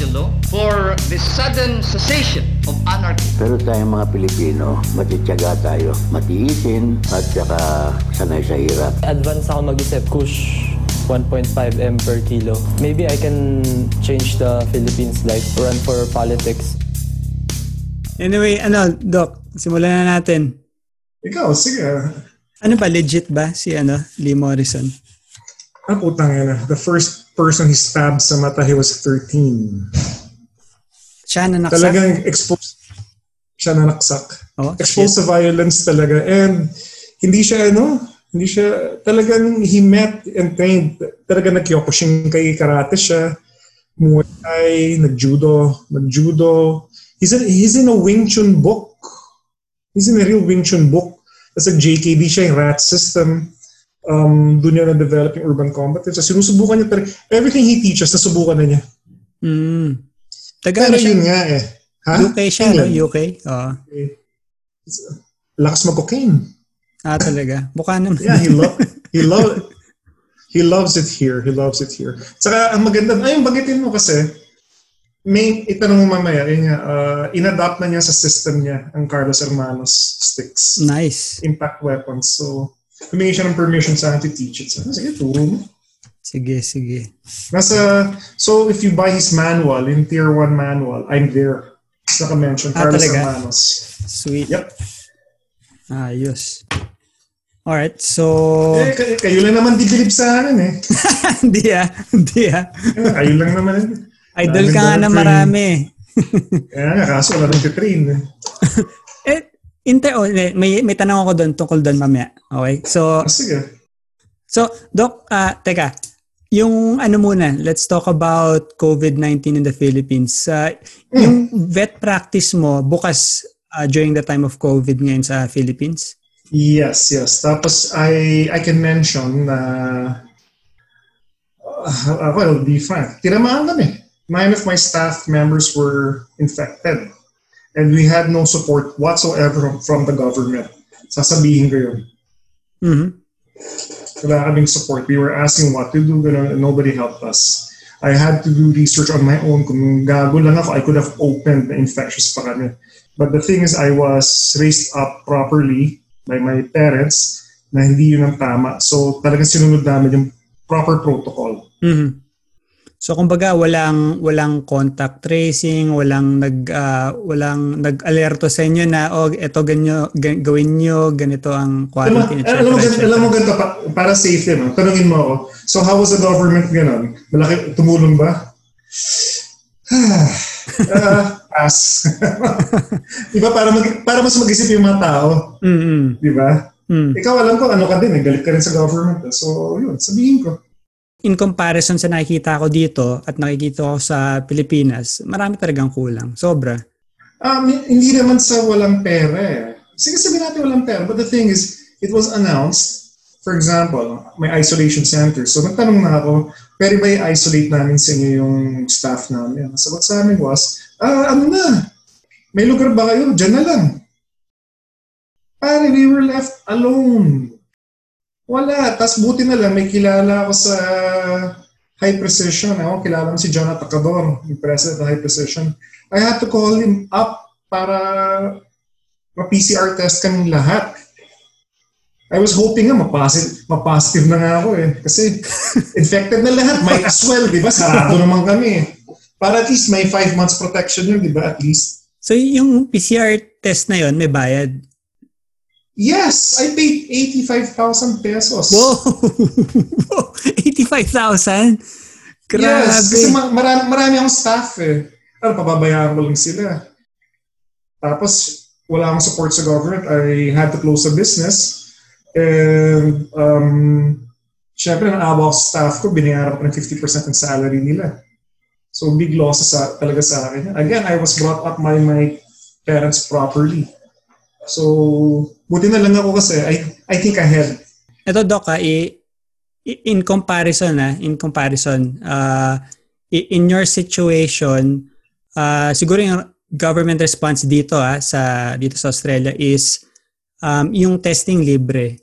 martial law for the sudden cessation of anarchy. Pero tayong mga Pilipino, matityaga tayo, matiisin at saka sanay sa hirap. Advance ako mag-isip, kush 1.5 M per kilo. Maybe I can change the Philippines life, run for politics. Anyway, ano, Doc, simulan na natin. Ikaw, sige. Ano ba, legit ba si ano, Lee Morrison? Ah, putang ina. The first person he stabbed sa mata, he was 13. Siya na naksak? Talagang exposed siya na naksak. Oh, exposed to violence talaga. And hindi siya, ano, hindi siya, talagang he met and trained. Talaga nag-kyokushin kay karate siya. Muay Thai, nag-judo, nag-judo. He's in, he's in a Wing Chun book. He's in a real Wing Chun book. Kasi JKD siya yung rat system. Um, doon niya na-develop yung urban combat. So sinusubukan niya talaga. Everything he teaches, nasubukan na niya. Mm. Taga Pero ano siya? yun nga eh. Ha? UK siya, no? UK? Oo. Lakas mag-cocaine. Ah, talaga. Mukha naman. Yeah, he love he love he loves it here. He loves it here. Saka ang maganda, ay yung bagitin mo kasi may itanong mo mamaya, yun nga, uh, inadapt na niya sa system niya ang Carlos Hermanos sticks. Nice. Impact weapons. So, humingi siya ng permission sa akin to teach it. So, sige, turo mo. Sige, sige. Nasa, so if you buy his manual, in tier 1 manual, I'm there. Naka-mention, Ah, Carlos talaga? Hermanos. Sweet. Yep. Ayos. Alright, so... Eh, kay- kayo lang naman di bilib sa akin eh. Hindi ah. Hindi ah. Eh, Kayo lang naman. Idol ka nga na train. marami. Kaya nga, kaso wala nang titrain eh. eh, inte, oh, eh, may, may tanong ako doon tungkol doon mamaya. Okay? So, Ah, sige. so Doc, ah, teka, yung ano muna, let's talk about COVID-19 in the Philippines. Uh, Yung vet practice mo, bukas ah, during the time of COVID ngayon sa Philippines? Yes, yes. Tapos I I can mention na uh, well, be frank, tinamaan kami. Nine of my staff members were infected. And we had no support whatsoever from the government. Sasabihin ko yun. Mhm. Wala kaming support. We were asking what to do, ganun, and nobody helped us. I had to do research on my own. Kung gago lang ako, I could have opened the infectious pa kami. But the thing is, I was raised up properly by my parents na hindi yun ang tama. So talagang sinunod namin yung proper protocol. Mhm. So kumbaga walang walang contact tracing, walang nag ah, walang nag-alerto sa inyo na oh eto ganyo ga- gawin niyo ganito ang Alam, quarantine etc. alam mo, alam mo ganito, pa, para safe yun. No? Tanungin mo ako, so how was the government ganon? Malaki, tumulong ba? Ah, pass. di ba? Para, mag, para mas mag-isip yung mga tao. Mm. Di ba? Mm. Ikaw alam ko, ano ka din, eh, galit ka rin sa government. eh. So, yun, sabihin ko. In comparison sa nakikita ko dito at nakikita ko sa Pilipinas, marami talagang kulang. Sobra. Um, hindi naman sa walang pera eh. Sige, sabihin natin walang pera. But the thing is, it was announced, for example, may isolation center. So, nagtanong na ako, pwede ba i-isolate namin sa inyo yung staff namin? Ang sagot sa amin was, ah, ano na, may lugar ba kayo? Diyan na lang. Pare, we were left alone. Wala. Tapos buti na lang, may kilala ako sa high precision. Ako, kilala mo si Jonathan Cador, yung president ng high precision. I had to call him up para ma-PCR test kami lahat. I was hoping nga mapositive, mapositive na nga ako eh. Kasi infected na lahat. Might as well, di ba? Sarado naman kami. Para at least may five months protection yun, di ba? At least. So yung PCR test na yon may bayad. Yes! I paid 85,000 pesos. Wow! 85,000? Grabe. Yes, kasi ma- marami, marami akong staff eh. Ano, pababayaan ko lang sila. Tapos, wala akong support sa government. I had to close the business. And, um, syempre, naawa ako sa staff ko, binayaran ko ng 50% ng salary nila. So, big losses sa, talaga sa akin. Again, I was brought up by my parents properly. So, buti na lang ako kasi I, I think ahead. Ito, Doc, ah, i- i- in comparison, ah, in comparison, uh, in your situation, uh, siguro yung government response dito ah, sa, dito sa Australia is um, yung testing libre.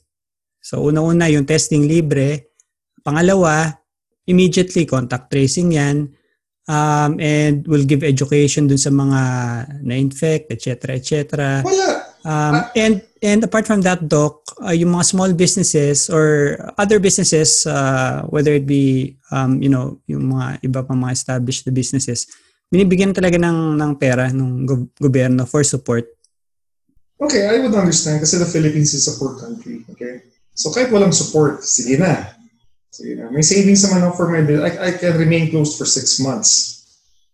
So, una-una yung testing libre. Pangalawa, immediately contact tracing yan. um, and will give education dun sa mga na-infect, etc., etc. Wala. Um, and and apart from that, Doc, uh, yung mga small businesses or other businesses, uh, whether it be, um, you know, yung mga iba pang mga established na businesses, binibigyan talaga ng, ng pera ng go- gobyerno for support. Okay, I would understand kasi the Philippines is a poor country. Okay? So kahit walang support, sige na. Sige na. May savings naman ako for my bill. I, I can remain closed for six months.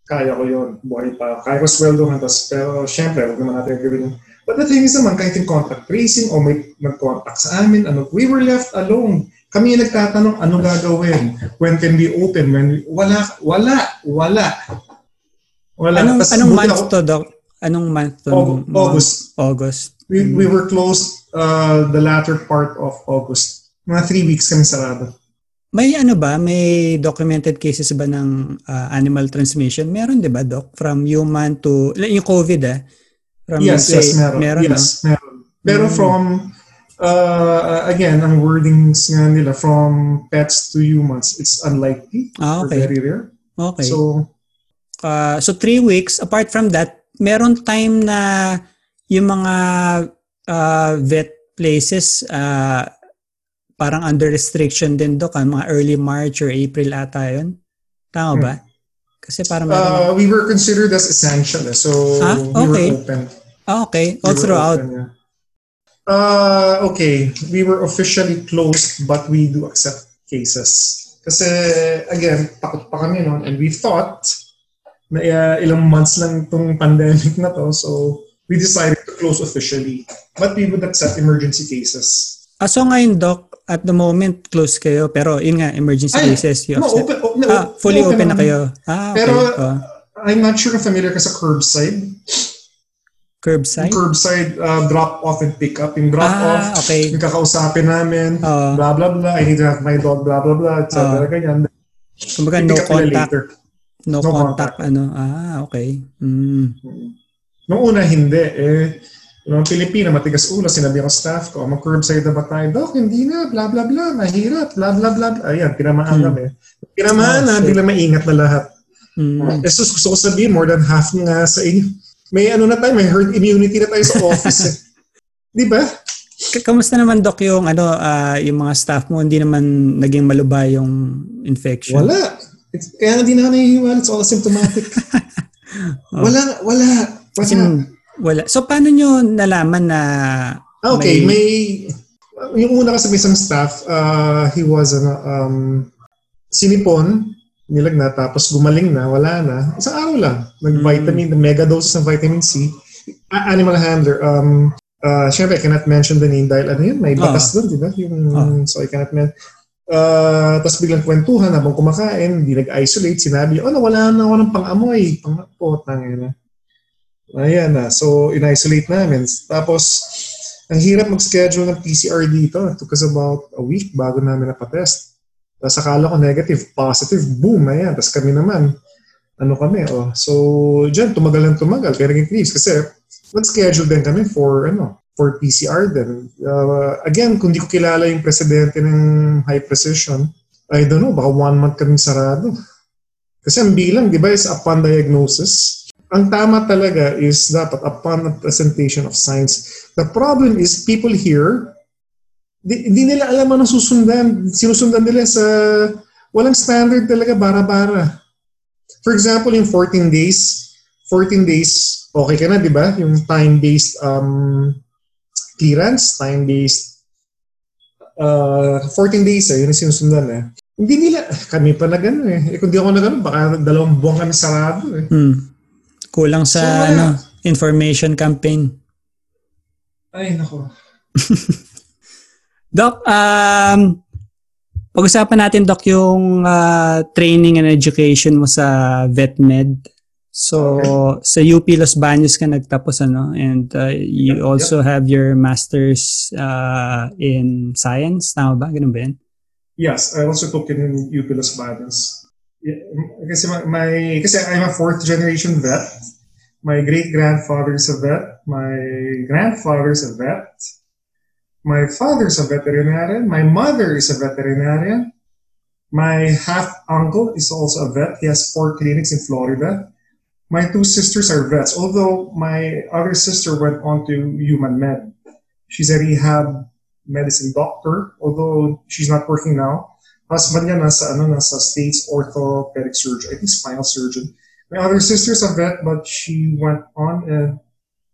Kaya ko yun. Buhay pa. Kaya ko sweldohan. Tas, pero syempre, huwag naman natin gawin. But the thing is naman, kahit yung contact tracing o may nag-contact sa amin, ano, we were left alone. Kami yung nagtatanong, ano gagawin? When can we open? When we, wala, wala, wala. Wala. Anong, Tas anong month ako- to, Doc? Anong month to? Aug- August. August. We, we were closed uh, the latter part of August. Mga three weeks kami sarado. May ano ba, may documented cases ba ng uh, animal transmission? Meron 'di ba, doc? From human to like, yung COVID ah. From yes, yes, meron. Meron, yes, meron. Pero Mm. from, uh, again, ang wordings nga nila, from pets to humans, it's unlikely Ah, or okay. very rare. no? Okay. So, Uh, so three weeks. Apart from that, meron time na yung mga uh, vet places uh, parang under restriction din, doc. ah, mga early March or April ata yun. Tama ba? Kasi parang meron... uh, we were considered as essential. eh. So, Ah, we okay. were open. ah, okay. We All were throughout. open, yeah. Uh, okay, we were officially closed but we do accept cases. Kasi, again, takot pa kami noon and we thought na uh, ilang months lang itong pandemic na to so we decided to close officially. But we would accept emergency cases. Ah, so ngayon, Doc, at the moment, close kayo. Pero yun nga, emergency Ay, cases, you no, accept. open, o- no, ah, fully open, na naman. kayo. Ah, okay. Pero, Oh. I'm not sure kung familiar ka sa curbside. curbside? Curbside uh, drop off and pick up. Yung drop Ah, off, okay. yung kakausapin namin, Oo. blah blah blah, I need to have my dog, blah blah blah, etc. Oo. Ganyan. Kumbaga, no contact. No, No contact, ano. Ah, okay. Mm. Nung una, hindi. Eh, yung mga Pilipina, matigas ulo, sinabi ko staff ko, mag-curbside na ba tayo? Dok, hindi na, blah blah blah, mahirap, blah blah blah. Ayan, tinamaan Hmm. kami. Tinamaan Oh, na, shit. bigla maingat na lahat. Mm. Eh, sus, gusto ko sabihin, more than half nga sa inyo. May ano na tayo, may herd immunity na tayo sa office eh. Di ba? Kamusta naman, Doc, yung, ano, ah, yung mga staff mo, hindi naman naging malubay yung infection? Wala. It's, kaya nga di na ako nahihiwala. It's all symptomatic. wala, wala. Kasi, Wala. So, paano nyo nalaman na Ah, okay, may- may, yung una kasi may isang staff, uh, he was ano, um, sinipon, nilagnat, tapos gumaling na, wala na. Isang araw lang. Nag-vitamin, mega doses ng vitamin C. A- animal handler, um, uh, syempre, I cannot mention the name dahil ano yun, may batas doon, di ba? Yung, Ah. So I cannot mention. Uh, tapos biglang kwentuhan habang kumakain, hindi nag-isolate, sinabi, oh, nawala na ako ng pang-amoy. Pang-apot, na. Ayan na. So, in-isolate namin. Tapos, ang hirap mag-schedule ng PCR dito. It took us about a week bago namin napatest. Tapos akala ko negative, positive, boom, ayan. Tapos kami naman, ano kami, oh. So, dyan, tumagal ng tumagal. Pero naging cleaves kasi nag-schedule din kami for, ano, for PCR din. Uh, again, kung di ko kilala yung presidente ng high precision, I don't know, baka one month kaming sarado. Kasi ang bilang, di ba, is upon diagnosis. Ang tama talaga is dapat upon the presentation of signs. The problem is people here, di, di nila alam anong susundan. Sinusundan nila sa walang standard talaga, bara-bara. For example, yung 14 days, 14 days, okay ka na, di ba? Yung time-based um, clearance, time-based uh, 14 days, eh, yun yung sinusundan eh. Hindi nila, kami pa na gano'n eh. eh. Kung di ako na gano'n, baka dalawang buwan kami sarado eh. Hmm. Kulang sa So, ano, information campaign. Ay, nako. Doc, um, pag-usapan natin, Doc, yung ah, training and education mo sa VetMed. So, sa UP Los Baños ka nagtapos, ano? And uh, you Yep, also have your master's uh, in science. Tama ba? Ganun ba yan? Yes, I also took it in UP Los Baños. Yeah, kasi my, my kasi I'm a fourth generation vet. My great grandfather is a vet. My grandfather is a vet. My father is a veterinarian. My mother is a veterinarian. My half uncle is also a vet. He has four clinics in Florida. My two sisters are vets, although my other sister went on to human med. She's a rehab medicine doctor, although she's not working now. Husband niya nasa, ano, nasa States orthopedic surgeon, I think spinal surgeon. My other sister's a vet, but she went on uh,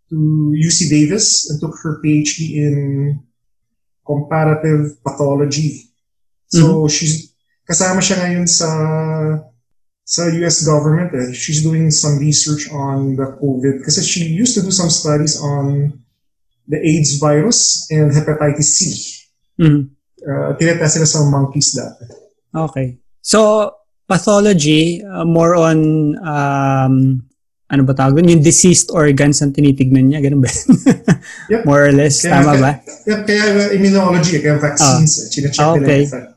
to UC Davis and took her PhD in comparative pathology. So she's kasama siya ngayon sa sa US government eh. She's doing some research on the COVID kasi she used to do some studies on the AIDS virus and hepatitis C. Mhm. Uh, tinetest sila sa monkeys dati. Okay. So, pathology, uh, more on, um, ano ba tawag? Yung deceased organs ang tinitignan niya, ganun ba? Yep. more or less, Kaya- tama kaya- ba? Yeah, kaya uh, immunology, kaya vaccines. Chine-check Ah, nila okay. yung effect.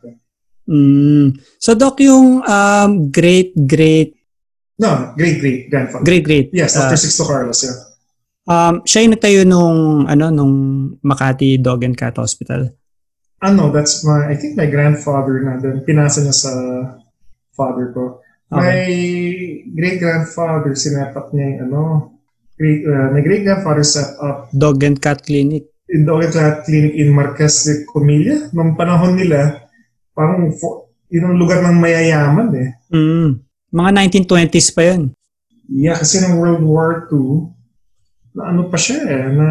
Mm. So, Doc, yung um, great, great, No, great, great grandfather. great, great. Yes, uh, after Sixto Carlos, yeah. um, siya yung nagtayo nung, ano, nung Makati Dog and Cat Hospital. Ano, that's my, I think my grandfather na din. Pinasa niya sa father ko. My great-grandfather, sinetup niya yung ano, great, uh, my great-grandfather set up Dog and Cat Clinic. in the Cat Clinic in Marquez de Comilla. Nung panahon nila, parang yun ang lugar ng mayayaman eh. Mm. Mga 1920s pa yun. Yeah, kasi ng World War II, na ano pa siya eh, na,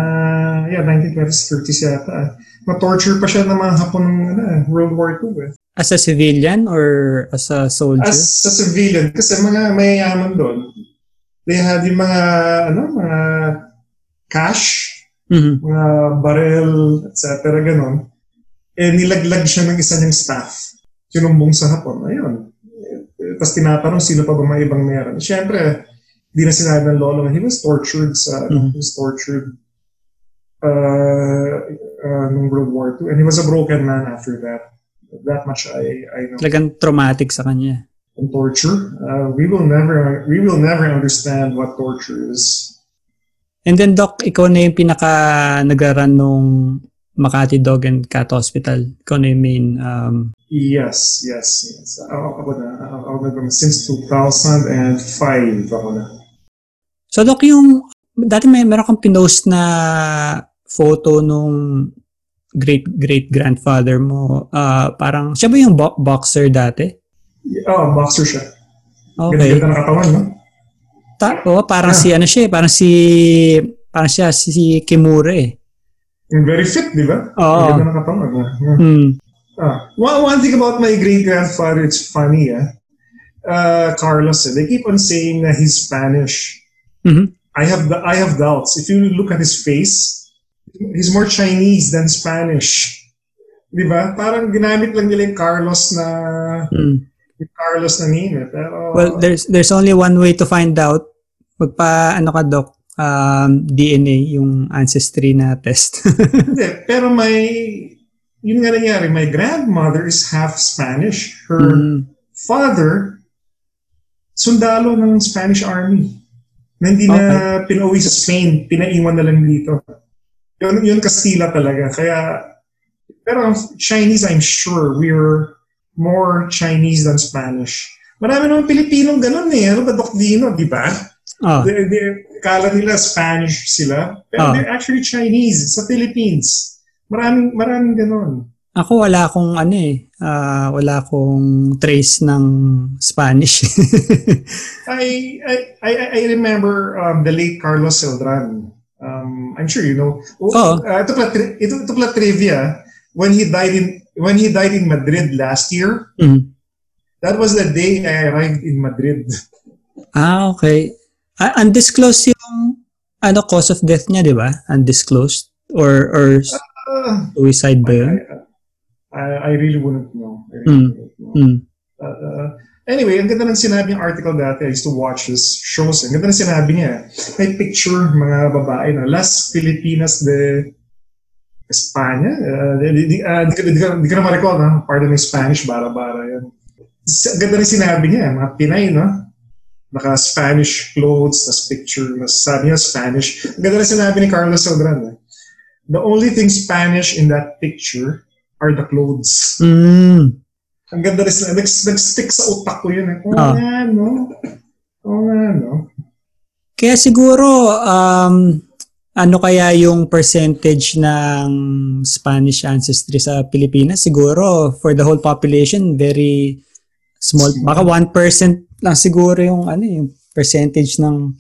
yeah, 1920s, 30s yata. Na-torture pa siya ng mga hapon ng ano, eh, World War II eh. As a civilian or as a soldier? As sa civilian, kasi mga mayayaman doon, they had yung mga, ano, mga cash, Mhm. mga barrel, etc. ganon. Eh, nilaglag siya ng isa niyang staff. Sinumbong sa hapon. Ayun. Eh, Tapos tinatanong sino pa ba mga ibang meron. Siyempre, di na sinabi ng lolo he was tortured sa, Mhm. he was tortured uh, uh, nung World War II. And he was a broken man after that. That much I, I know. Talagang traumatic sa kanya. And torture, uh, we will never, we will never understand what torture is. And then, Doc, ikaw na yung pinaka nagraran nung Makati Dog and Cat Hospital. Ikaw na yung main... Um, Yes, yes, yes. Ako, na, ako na, since 2005 ako na. so, Doc, yung... Dati may meron kang pinost na photo nung great great grandfather mo. Ah, parang siya ba yung bo- boxer dati? Oh, boxer siya. Okay. Ganda na katawan, no? Ta- oh, parang Ah. si ano siya, eh, parang si parang siya si, si Kimura eh. Very fit, di ba? Oo. Ganda na katawan. Yeah. Hmm. Ah, one, one thing about my great grandfather, it's funny, ah. Uh, Carlos, eh, they keep on saying that he's Spanish. Mhm. I have the, I have doubts. If you look at his face, he's more Chinese than Spanish. Di ba? Parang ginamit lang nila yung Carlos na Hmm. yung Carlos na name eh. Pero, Well, there's there's only one way to find out. Magpa ano ka doc, um, DNA yung ancestry na test. Hindi, pero may, yun nga nangyari, my grandmother is half Spanish. Her Mm. father, sundalo ng Spanish Army. Na hindi na pinauwi sa Spain, pinaiwan na lang dito. Yun, yun Kastila talaga. Kaya, pero Chinese, I'm sure, we're more Chinese than Spanish. Marami naman Pilipinong ganun eh. Ano ba, Doc Dino, di ba? Oh, They, they, kala nila Spanish sila. Pero Ah. they're actually Chinese sa Philippines. Maraming, maraming ganun. ako wala akong ano eh, ah, wala akong trace ng Spanish. I, I, I, I remember um, the late Carlos Celdran. Um, I'm sure you know. Oo. Uh, ito, pala, ito, ito pala trivia. When he died in when he died in Madrid last year, Mhm. that was the day I arrived in Madrid. Ah, okay. Ah, undisclosed yung ano cause of death niya, di ba? Undisclosed or or Uh, suicide ba I, yun? I, I really wouldn't know. I really Mm. wouldn't know. Mm. Uh, uh, anyway, ang ganda ng sinabi yung article dati. I used to watch his shows. Ang ganda ng sinabi niya. May picture, mga babae na Las Filipinas de España. Uh, di, di, uh, di, di, ko na ma-recall, no? Pardon my Spanish, bara-bara yan. Ang ganda ng sinabi niya. Mga Pinay, no? Naka-Spanish clothes, tas picture, mas sabi niya Spanish. Ang ganda ng sinabi ni Carlos Saldran. Eh. The only thing Spanish in that picture are the clothes. Mm. Ang ganda rin sila. Nag- Nag-stick sa utak ko yun. Eh. Oo nga, no? Oo nga, no? Kaya siguro, um, ano kaya yung percentage ng Spanish ancestry sa Pilipinas? Siguro, for the whole population, very small. Baka 1% lang siguro yung, ano, yung percentage ng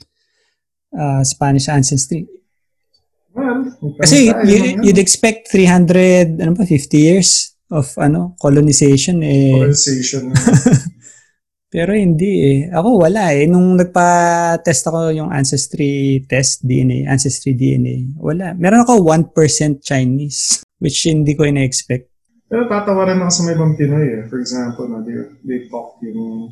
uh, Spanish ancestry. Well, Kasi you, you'd expect 300, ano ba, 50 years of ano colonization eh. Colonization. Pero hindi eh. Ako wala eh. Nung nagpa-test ako yung ancestry test, DNA, ancestry DNA, wala. Meron ako 1% Chinese, which hindi ko ina-expect. Pero tatawaran ako sa may ibang Pinoy eh. For example, no, they, they talk yung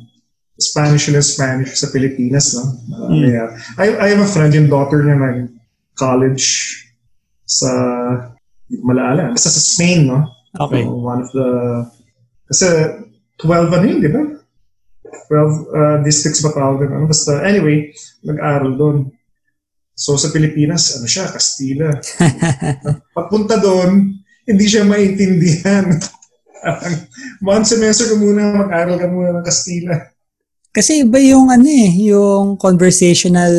Spanish nila Spanish sa Pilipinas, no? Uh, Mm. yeah. I, I have a friend, yung daughter niya nag college sa, hindi ko malaala, basta sa Spain, no? Okay. So, one of the, kasi 12 ano yun, di ba? 12 uh, districts ba tawag? Ano, basta, anyway, nag-aral doon. So sa Pilipinas, ano siya, Kastila. Pagpunta doon, hindi siya maintindihan. One semester ka muna, mag-aral ka muna ng Kastila. Kasi iba yung ano eh, yung conversational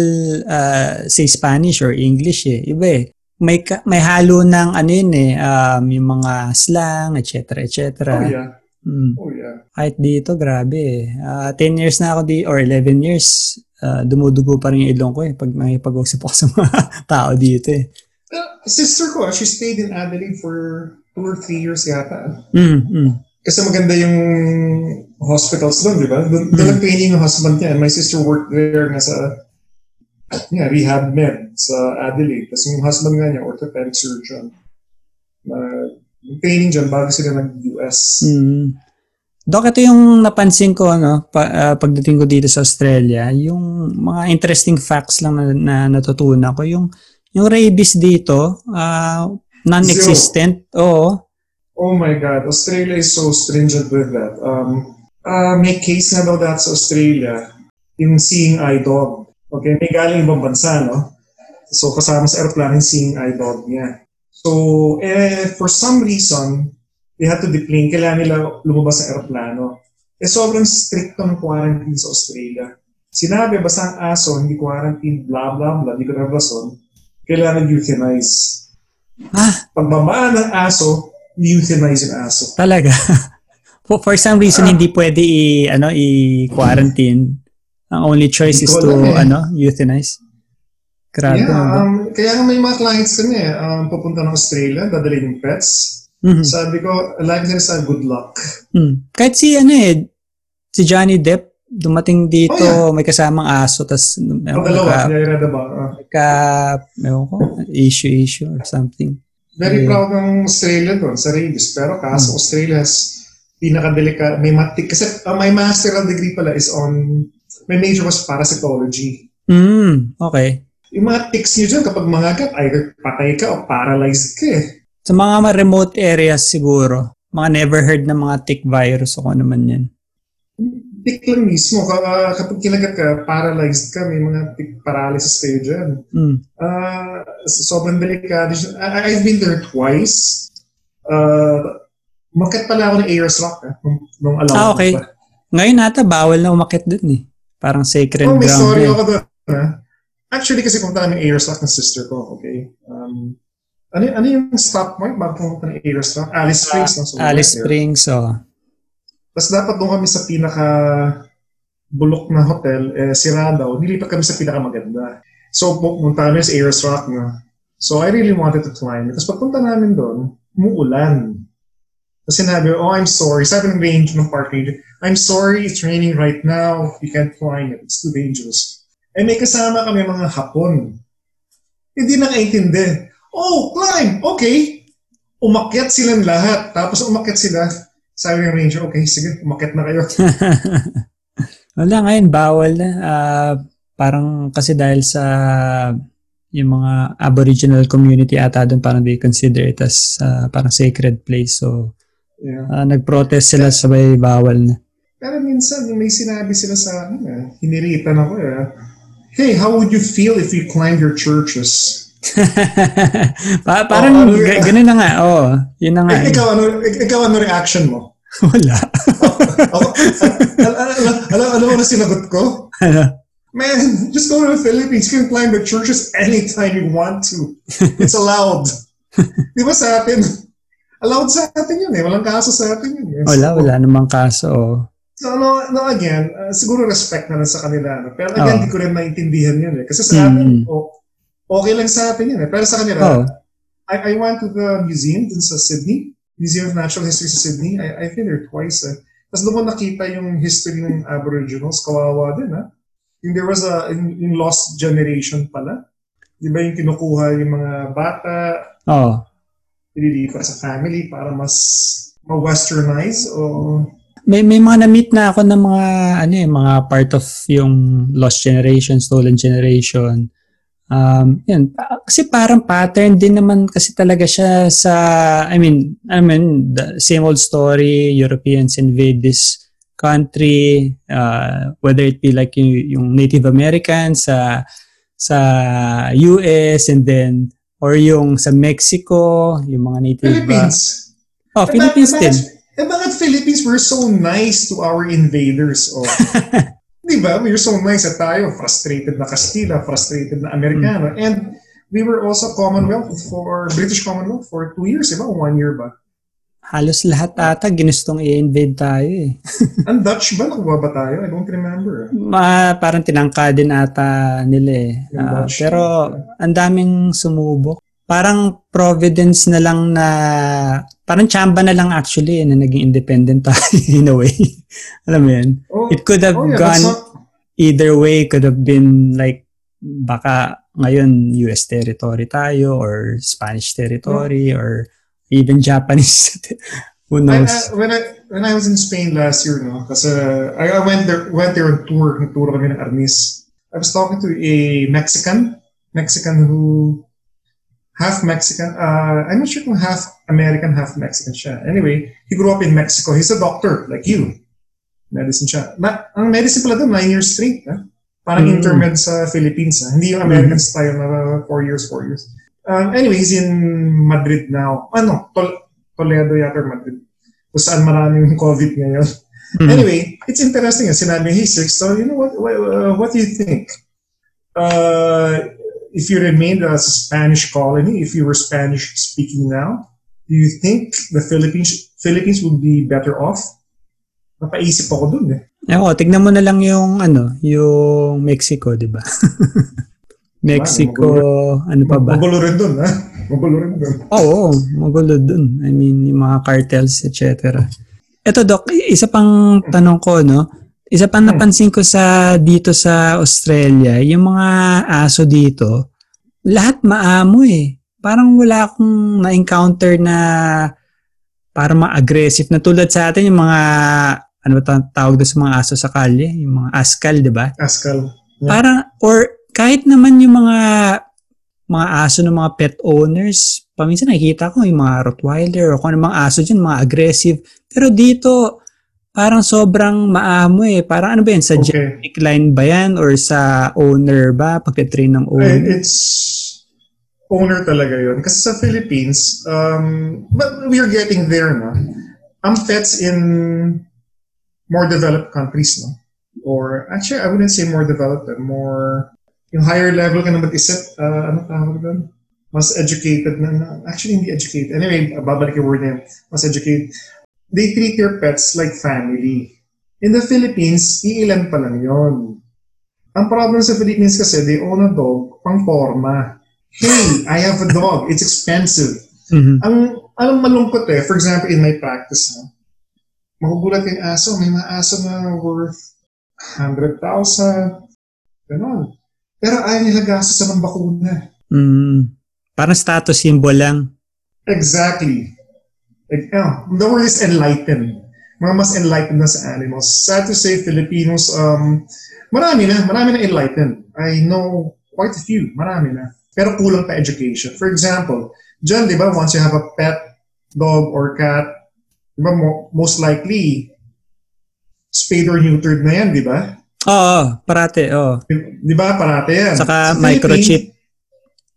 uh, say Spanish or English eh. Iba eh. May, ka- may halo ng ano yun eh, um, yung mga slang, etc. etc. Oh yeah, Mm. oh yeah. Kahit dito, grabe eh. Ah, 10 years na ako di or 11 years, ah, dumudugo pa rin yung ilong ko eh pag nakipag-usap ako sa mga tao dito eh. Uh, sister ko, she stayed in Adelaide for two or three years yata. Mm, mm. Kasi maganda yung hospitals doon, di ba? Doon doon nag-training yung husband niya. And my sister worked there nga sa yeah, rehab med sa Adelaide. Tapos yung husband nga niya, orthopedic surgeon. Uh, training dyan bago sila nag-US. Mm. Dok, ito yung napansin ko no, pa, ah, pagdating ko dito sa Australia, yung mga interesting facts lang na, na natutunan ko. Yung, yung rabies dito, ah, non-existent. Oo. Oh my God, Australia is so stringent with that. Um, uh, may case na daw that sa Australia, yung seeing eye dog. Okay, may galing ibang bansa, no? So kasama sa aeroplano yung seeing eye dog niya. So, eh, for some reason, they had to deplane. Kailangan nila lumabas sa aeroplano. Eh, sobrang stricto ng quarantine sa Australia. Sinabi, basta ang aso, hindi quarantine, blah, blah, blah, hindi ko na rason, kailangan euthanize. Ah, Pagbabaan ng aso, euthanize yung aso. talaga. for, for some reason, hindi pwede i, ano, i-quarantine. Ang only choice is to, eh. ano, euthanize. Grabe. Yeah, no? um, kaya nga may mga clients kami, eh, um, pupunta ng Australia, dadalhin yung pets. Mhm. Sabi ko, lagi nila sa good luck. Hmm. Kahit si ano eh, si Johnny Depp, dumating dito, Oh, may kasamang aso, tas Ang ewan ko, dalawa, nagka, nire-read ba? Uh, nagka, ewan ko, issue, issue or something. very Yeah. proud ng Australia doon sa rabies. Pero kaso Australia has pinakadelika, may matik, kasi uh, my masteral degree pala is on, my major was parasitology. Hmm, okay. Yung mga ticks nyo dyan, kapag mangagat, either patay ka o paralyzed ka eh. Sa mga remote areas siguro, mga never heard na mga tick virus o kung ano man yan. Tick lang mismo. Uh, kapag kinagat ka, paralyzed ka, may mga tick paralysis kayo dyan. Hmm. Ah, sobrang delikado. I- I've been there twice. Uh, Makat pala ako ng Ayers Rock eh, nung, nung alam Ah, ko okay. pa. Ngayon nata, bawal na umakit dun eh. Parang sacred Oh, may ground na eh. ako doon. Actually, kasi pumunta namin Ayers Rock ng sister ko, okay? Um, ano, ano yung stop point bago pumunta ng Ayers Rock? Alice Springs. no? So, Ah, Alice. Springs, oh. Tapos dapat doon kami sa pinaka bulok na hotel, eh, sira daw. Nilipat kami sa pinakamaganda. So, pumunta kami sa Ayers Rock na. So, I really wanted to climb. Tapos pagpunta namin doon, umuulan. Sinabi, oh, I'm sorry. Sabi ng range ng park ranger, I'm sorry, it's raining right now. You can't climb it. It's too dangerous. Eh, may kasama kami mga hapon. Hindi nakaintindi. Oh, climb! Okay. Umakyat silang lahat. Tapos umakyat sila. Sabi ng ranger, okay, sige, umakyat na kayo. Wala ngayon, bawal na. Ah, parang kasi dahil sa yung mga aboriginal community ata doon parang they consider it as ah, parang sacred place. So, Yeah. ah, nag-protest sila sabay bawal na. Pero minsan, may sinabi sila sa akin, eh, hiniritan ako eh. Hey, how would you feel if you climbed your churches? pa- parang Oh, ano yun? ganun na nga. Oh, yun na nga. Eh, eh. ikaw, ano, ik- ikaw, ano reaction mo? Wala. ako, al- al- al- alam, alam mo na sinagot ko? Man, just go to the Philippines. You can climb the churches anytime you want to. It's allowed. Di ba sa atin? Allowed sa atin yun eh. Walang kaso sa atin yun eh. Wala, wala namang kaso. oh. So, no, no again, uh, siguro respect na lang sa kanila. No? Pero again, di ko rin maintindihan yun eh. Kasi sa atin, Mm. o- okay lang sa atin yun eh. Pero sa kanila, Oh. I, I went to the museum dun sa Sydney, Museum of Natural History sa Sydney. I, I've been there twice eh. Tapos doon ko nakita yung history ng Aboriginals, kawawa din ha. Yung there was a, yung, yung lost generation pala. Di ba yung kinukuha yung mga bata, Oh. Ililipat sa family para mas ma-westernize o May may mga na-meet na ako ng mga ano eh, mga part of yung lost generation, stolen generation. Um, yun. Kasi parang pattern din naman kasi talaga siya sa I mean, I mean, the same old story, Europeans invade this country, uh, whether it be like yung, yung Native Americans sa sa US and then or yung sa Mexico, yung mga Native uh, Philippines. oh, Eh, Philippines bakit- din. Eh bakit Philippines were so nice to our invaders? Oh. Di ba? We were so nice at tayo. Frustrated na Kastila, frustrated na Amerikano. And we were also Commonwealth for, British Commonwealth for two years, di ba? One year ba? Halos lahat ata ginustong i-invade tayo eh. Ang Dutch ba? Nakuha ba tayo? I don't remember. Ma, parang tinangka din ata nila eh. Ah, Dutch. pero ang daming sumubok. Parang Providence na lang na, parang chamba na lang actually eh, na naging independent tayo in a way. Alam mo yun? Oh, It could have oh yeah, gone not, either way. Could have been like, baka ngayon US territory tayo or Spanish territory or even Japanese. Who I, knows? I, when I when I was in Spain last year, no, kasi I, I went there went there on tour, tour kami ng Arnis. I was talking to a Mexican, Mexican who half Mexican. Uh, I'm not sure kung half American, half Mexican siya. Anyway, he grew up in Mexico. He's a doctor like you. Medicine siya. Ma, ang medicine pala doon, nine years straight. Ha? Parang Mm. intermed sa Philippines. Ha? Hindi yung American style na four years, four years. Um, anyway, he's in Madrid now. Ano? Tol- Toledo yata or Madrid. Kung saan maraming COVID ngayon. Hmm. Anyway, it's interesting. Sinabi, hey, Six, so you know what, what, uh, what do you think? Uh, if you remained as a Spanish colony, if you were Spanish speaking now, do you think the Philippines Philippines would be better off? Napaisip ako dun eh. Ako, tignan mo na lang yung ano, yung Mexico, 'di ba? Mexico, ano pa ba? Magulo rin dun, ha? Magulo rin dun. Oo, magulo dun. I mean, yung mga cartels, etc. Ito, Doc, isa pang tanong ko, no? Isa pang napansin ko sa dito sa Australia, yung mga aso dito, lahat maamo eh. Parang wala akong na-encounter na parang ma-aggressive na tulad sa atin yung mga ano ba ta- tawag doon sa mga aso sa kalye, yung mga askal, di ba? Pascal. Yeah. Parang, or kahit naman yung mga mga aso ng mga pet owners, paminsan nakikita ko yung mga Rottweiler o kung ano mga aso dyan, mga aggressive. Pero dito, parang sobrang maamo eh. Parang ano ba yan? Sa Okay. genetic line ba yan? Or sa owner ba? Pagka-train ng Eh, owner? It's owner talaga yun. Kasi sa Philippines, um, but we're getting there na. Ang pets in more developed countries, no? Or actually, I wouldn't say more developed, but more yung higher level ka na mag-isip, uh, ano tawag doon? Mas educated na, na. Actually, hindi educated. Anyway, babalik yung word na yun. Mas educated. They treat your pets like family. In the Philippines, iilan pa lang yun. Ang problem sa Philippines kasi, they own a dog pang forma. Hey, I have a dog. It's expensive. Mhm. Ang, ang malungkot eh, for example, in my practice, no, magugulat yung aso. May mga aso na worth 100,000. Ganon. Pero ayaw nila gastusan ng bakuna. Mm. Parang status symbol lang. Exactly. Like, oh, the word is enlightened. Mga mas enlightened na sa animals. Sad to say, Filipinos, um, marami na, marami na enlightened. I know quite a few, marami na. Pero kulang pa education. For example, dyan, di ba, once you have a pet dog or cat, di ba, mo, most likely, spayed or neutered na yan, di ba? Oo, parate, oo. Di ba, parate yan. Saka Sa microchip.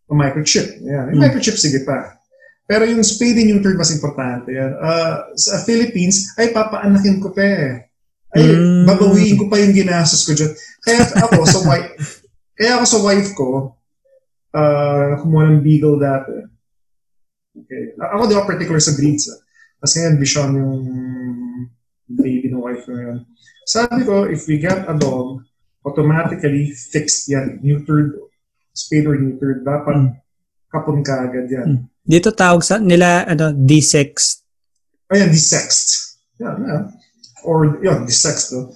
O microchip. Yeah. Yung Hmm. microchip, sige pa. Pero yung spade and neutered mas importante yan. Uh, sa Philippines, ay papaanakin ko pa eh. Ay, Mm. babawiin ko pa yung ginastos ko dyan. Kaya ako, sa wife, kaya ako sa wife ko, uh, kumuha ng beagle dati. Okay. Ako di ako particular sa breeds. Ah. Kasi ngayon, Bichon yung baby wife ko ngayon. Sabi ko, if we get a dog, automatically fixed yan. Neutered, spayed or neutered. Dapat kapon ka agad yan. Mm. Dito tawag sa nila ano D6. Ayan, desexed. Yan, yan. Or, yun, desexed. No?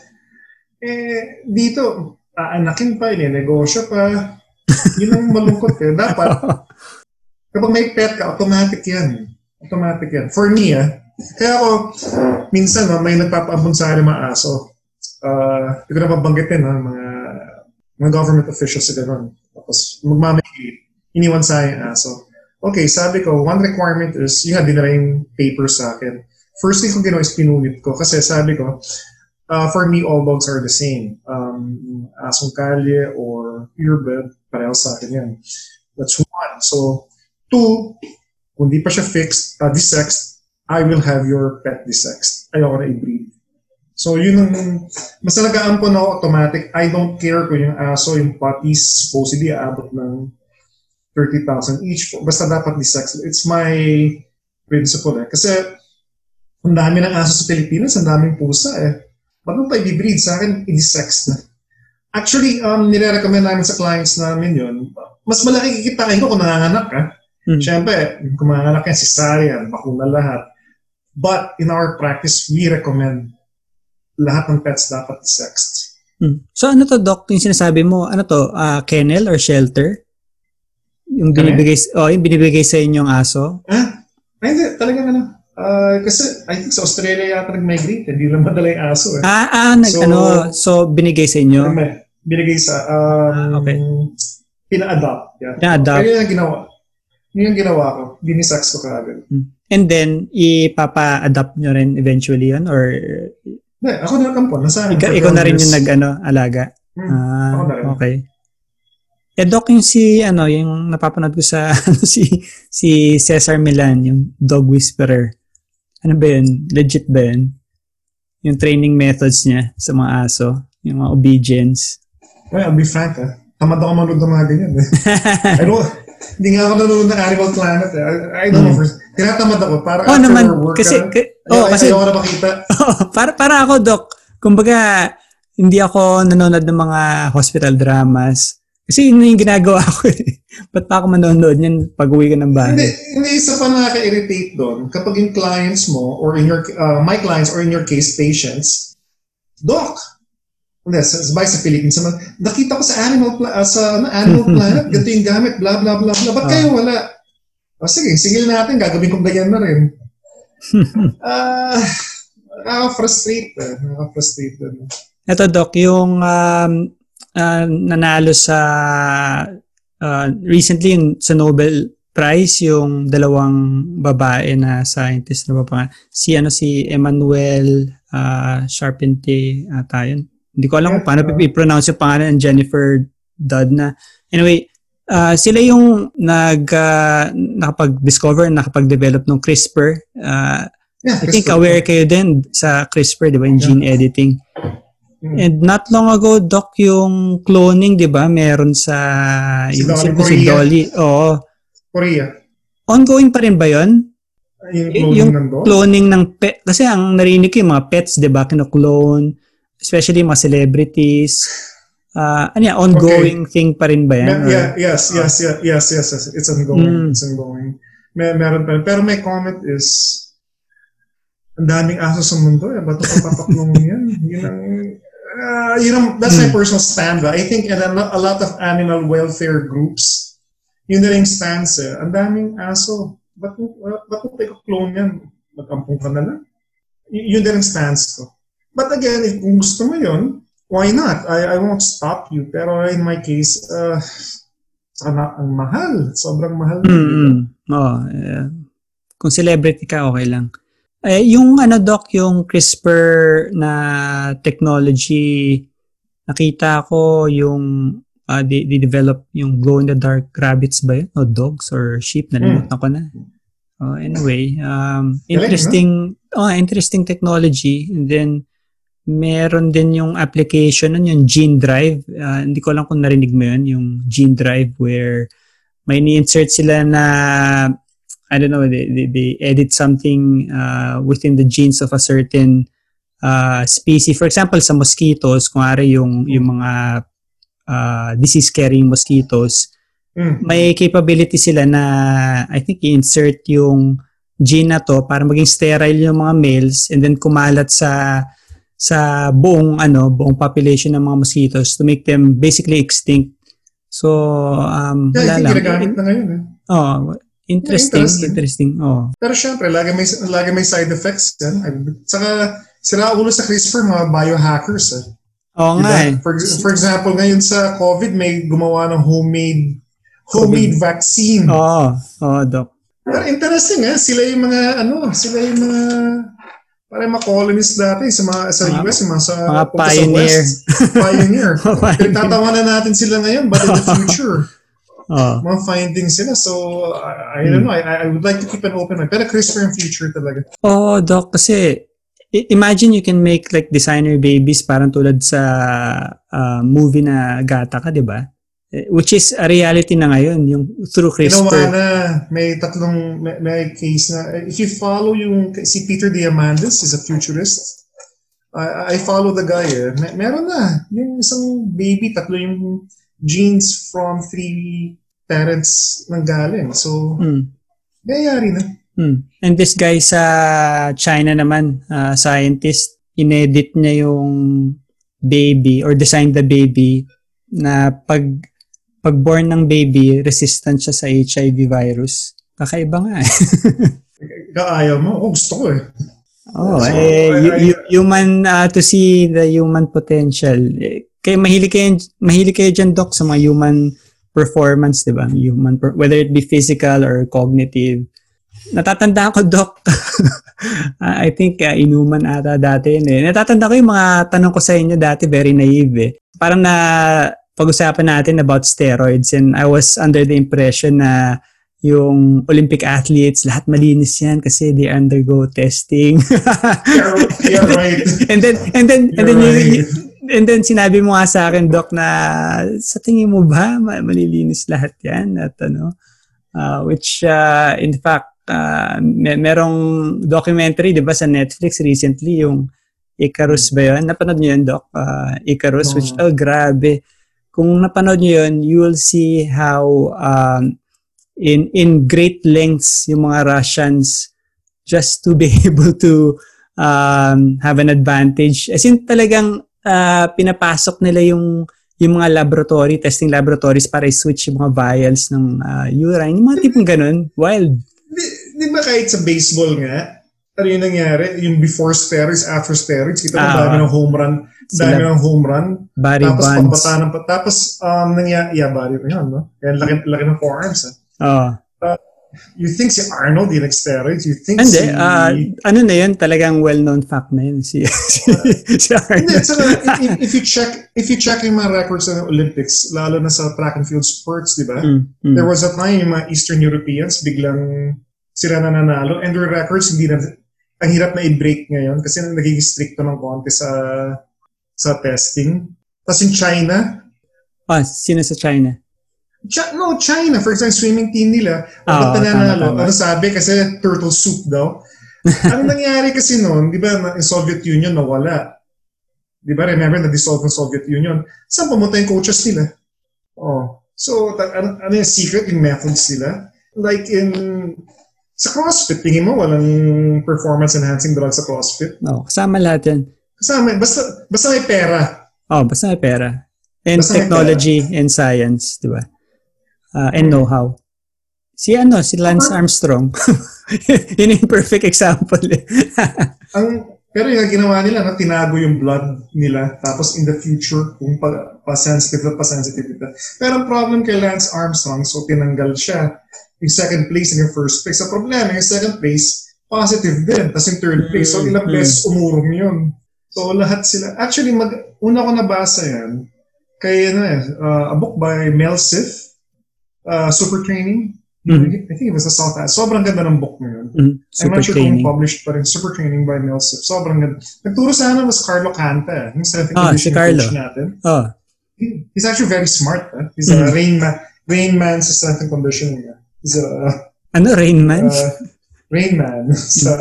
Eh, dito, aanakin pa, negosyo pa. Yun ang malungkot eh. Dapat, kapag may pet ka, automatic yan. Automatic yan. For me, ah. Kaya ako, minsan, no, may nagpapaambon sa akin ng mga aso. Uh, hindi ko na mabanggitin, ha, mga, mga government officials sa ganun. Tapos, magmamay iniwan sa akin yung aso. Okay, sabi ko, one requirement is, yun nga, dinala yung paper sa akin. First thing ko ginawa is pinunit ko. Kasi sabi ko, uh, for me, all dogs are the same. Um, asong kalye or purebred, pareho sa akin yan. That's one. So, two, kung di pa siya fixed, uh, desexed, I will have your pet desexed. Ayoko na i-breed. So, yun ang, mas nag-aampon ako automatic. I don't care kung yung aso, yung puppies, supposedly aabot ng 30,000 each. Basta dapat desexed. It's my principle eh. Kasi, ang dami ng aso sa Pilipinas, ang daming pusa eh. Ba't pa i-breed? Sa akin, i-sex na. Actually, um, nire-recommend namin sa clients namin yun. Mas malaki kikitain ko kung nanganganak ka. Hmm. Siyempre, kung manganganak yan, cesarean, bakuna lahat. But in our practice, we recommend lahat ng pets dapat sexed. Hmm. So ano to doc, yung sinasabi mo, ano to, ah, kennel or shelter? Yung binibigay, oh, yung binibigay sa inyong aso? Ah, ay, hindi, talagang ano. Ah, kasi I think sa Australia yata nag-migrate, hindi lang madala yung aso eh. Ah, ah, nag, So- ano, so binigay sa inyo? Binigay sa, um, Ah, okay. pina-adopt. Yeah. Pina-adopt. Kaya yun ang ginawa. Yun yung ginawa ko. Dinisex ko kaagad. And then, ipapa-adapt nyo rin eventually yun? Or Hindi, ako na nagkampon. Nasa akin ikaw, ikaw na rin 12 yung years. nag, ano, alaga? Hmm, Ah, ako na rin. okay. Eh, Doc, yung si, ano, yung napapanood ko sa, ano, si, si Cesar Milan, yung dog whisperer. Ano ba yun? Legit ba yun? Yung training methods niya sa mga aso, yung mga obedience. Well, I'll be frank ah. Tamad ako manood ng mga ganyan eh. I don't, hindi nga ako nanonood ng Animal Planet eh. I, I don't know. First, tinatamad ako. Para Hmm. oh, after naman, work kasi, ah, ka- ayaw, oh, kasi, ayaw ko na makita. para, para ako, Doc, kumbaga, hindi ako nanonood ng mga hospital dramas. Kasi yun yung ginagawa ko eh. Ba't pa ako manonood yan pag uwi ka ng bahay? Hindi, hindi isa pa nakaka-irritate doon kapag yung clients mo or in your uh, my clients or in your case patients, doc. Hindi, sa, sa, sa Philippines naman, nakita ko sa animal pla- uh, sa ano, animal planet, ganito yung gamit, blah blah blah blah. Ba't Ah. kayo wala? O sige, sigil natin, gagawin kong ganyan na rin. Ah, nakaka-frustrate. Eh. Nakaka-frustrate. Ito, Doc, yung um, ah, nanalo sa ah, recently yung sa Nobel Prize, yung dalawang babae na scientist na ba pa, si ano si Emmanuel uh, Charpentier ata yun. Hindi ko alam kung paano Yeah, i-pronounce yung pangalan ng Jennifer Doudna. Anyway, ah, sila yung nag ah, nakapag-discover, nakapag-develop ng CRISPR. Ah, Yeah, I think Christopher. aware kayo din sa CRISPR, di ba, yung gene editing. Mm. And not long ago, Doc, yung cloning, di ba, meron sa Si yung, Dolly si. Dolly. Oo. Korea. Ongoing pa rin ba yun? Yung cloning yung ng. Cloning ng pet. Kasi ang narinig ko yung mga pets, di ba, kino-clone. Especially mga celebrities. Ah, ano yan, ongoing thing pa rin ba yan? Or- yeah, yes, yes, yes, yes, yes, yes. It's Mm. ongoing. It's ongoing. May, meron pa rin. Pero my comment is, ang daming aso sa mundo eh. Ba't ito papaklong yan? Yun ang, uh, yun ang, that's my personal stand. ah. I think and a, lo- a lot of animal welfare groups, yun na rin yung stance eh. Ang daming aso. Ba't, mo- ba't mo pa i-clone yan? Mag-ampong ka na lang. Y- yun din ang stance ko. But again, if kung gusto mo yun, why not? I, I won't stop you. Pero in my case, uh, sana, ang mahal. Sobrang mahal. Mm, Oo. eh, kung celebrity ka, okay lang. Eh, yung ano, Doc, yung CRISPR na technology, nakita ko yung uh, di, develop yung glow-in-the-dark rabbits ba yun? O dogs or sheep? Nalimutan ko na. Oh, anyway, um, interesting, oh, interesting technology. And then, meron din yung application nun, yung Gene Drive. Ah, hindi ko lang kung narinig mo yun, yung Gene Drive where may ni-insert sila na, I don't know, they, they, they edit something uh, within the genes of a certain uh, species. For example, sa mosquitoes, kung ari yung, yung mga uh, disease-carrying mosquitoes, Mm. may capability sila na I think i-insert yung gene na to para maging sterile yung mga males and then kumalat sa sa buong ano buong population ng mga mosquitoes to make them basically extinct. So um Yeah, wala lang. ginagamit na ngayon. Eh. Oh, interesting, Yeah, interesting. interesting. Oh. Pero syempre, lagi may, lagi may side effects yan. Saka, sira ulo sa CRISPR, mga biohackers. Eh. Oo nga eh. Diba? For, for example, ngayon sa COVID, may gumawa ng homemade homemade vaccine. Oo, oh, doc. Pero interesting eh, sila yung mga ano, sila yung mga parang mga colonists dati sa mga sa Mga- US, yung mga sa mga punta sa pioneer. West. pioneer. Pioneer. Pinagtatawanan natin sila ngayon, but in the future, Oh. mga findings sila. So, I, I don't know, I, I would like to keep an open mind. Pero CRISPR in future talaga. Oh, doc, kasi imagine you can make like designer babies parang tulad sa ah, movie na Gata ka, di ba? Eh, Which is a reality na ngayon, yung through Ginawa CRISPR. na, may tatlong, may, may case na, if you follow yung, si Peter Diamandis is a futurist, I, I follow the guy eh. May, meron na, yung isang baby, tatlo yung genes from three parents nang galing. So, Hmm. nangyayari na. Hmm. And this guy sa China naman, ah, scientist, inedit niya yung baby or designed the baby na pag pag-born ng baby, resistant siya sa HIV virus. Kakaiba nga eh. Kaayaw mo, oh, gusto ko eh. Oh, So, eh, I- I- hu- human uh, to see the human potential. Eh, kaya mahilig kayo, mahilig kayo dyan, Doc, sa mga human performance, di ba? Human, per- whether it be physical or cognitive. Natatandaan ko, Doc, ah, I think uh, inuman ata dati yun eh. Natatanda ko yung mga tanong ko sa inyo dati, very naive eh. Parang na pag-usapan natin about steroids and I was under the impression na yung Olympic athletes, lahat malinis yan kasi they undergo testing. You're, you're right. and then and then and then you, right. and then sinabi mo nga sa akin doc na sa tingin mo ba ma- malilinis lahat yan at ano uh, which uh, in fact uh, may, merong documentary 'di ba sa Netflix recently yung Icarus ba yun? Napanood niyo yun, Doc? Uh, Icarus, which, oh, grabe. Kung napanood niyo yun, you will see how um, in in great lengths yung mga Russians just to be able to um, have an advantage. As in talagang uh, pinapasok nila yung yung mga laboratory, testing laboratories para i-switch yung mga vials ng uh, urine. Yung mga tipong ganun. Wild. di, di ba kahit sa baseball nga, ano yung nangyari? Yung before steroids, after steroids, kita mo Ah, dami ng home run, dami ng home run, Barry tapos Bonds. pagbata ng, tapos um, nangyari, yeah, pa yun, no? Kaya laki, laki ng forearms, ah. Oh. You think si Arnold yung nag-steroids? You think Hindi, si... ah, ano na yun, talagang well-known fact na yun. Si, si, si Hindi, Arnold. saka, if, if you check if you check yung mga records ng Olympics, lalo na sa track and field sports, di ba? Mm, mm. There was a time yung mga Eastern Europeans biglang sila na nanalo and their records hindi na ang hirap na i-break ngayon kasi nagiging stricto ng konti sa sa testing. Tapos in China, Ah, sino sa China? Chi- no, China, for example, swimming team nila, bakit Oo, nanalo? Ano sabi? Kasi turtle soup daw. Ang nangyari kasi noon, di ba, na- yung Soviet Union nawala. Di ba, remember, na-dissolve ang Soviet Union. Saan pumunta yung coaches nila? Oh. So, ta- ano, ano yung secret, yung methods nila? Like in, sa CrossFit, tingin mo, walang performance-enhancing drug sa CrossFit? Oh, kasama lahat yan. Kasama, basta, basta may pera. Oh, basta may pera. And Basta technology and science, di ba? Ah, and know-how. Si ano, si Lance Armstrong. Yun yung perfect example. Ang pero yung ginawa nila, no, tinago yung blood nila, tapos in the future, kung pa, pa-sensitive na pa-sensitive ito. Pero ang problem kay Lance Armstrong, so tinanggal siya yung second place and yung first place. Sa problema, yung second place, positive din. Tapos yung third place, so ilang Mm, beses umurong yun. So lahat sila, actually, mag, una ko nabasa yan, kay ano eh, uh, a book by Mel Sif, uh, Super Training. Mhm. I think it was a South Africa. Sobrang ganda ng book na yun. Mm, I'm not sure training. kung published pa rin. Super Training by Milsip. Sobrang ganda. Nagturo sa akin was Carlo Canta. Yung seventh Ah, si Carlo. natin. Oh, He- He's actually very smart. Eh? He's Mhm. a rain man. Rain man sa strength and conditioning. eh. He's a ano, Rain Man? uh, rain man sa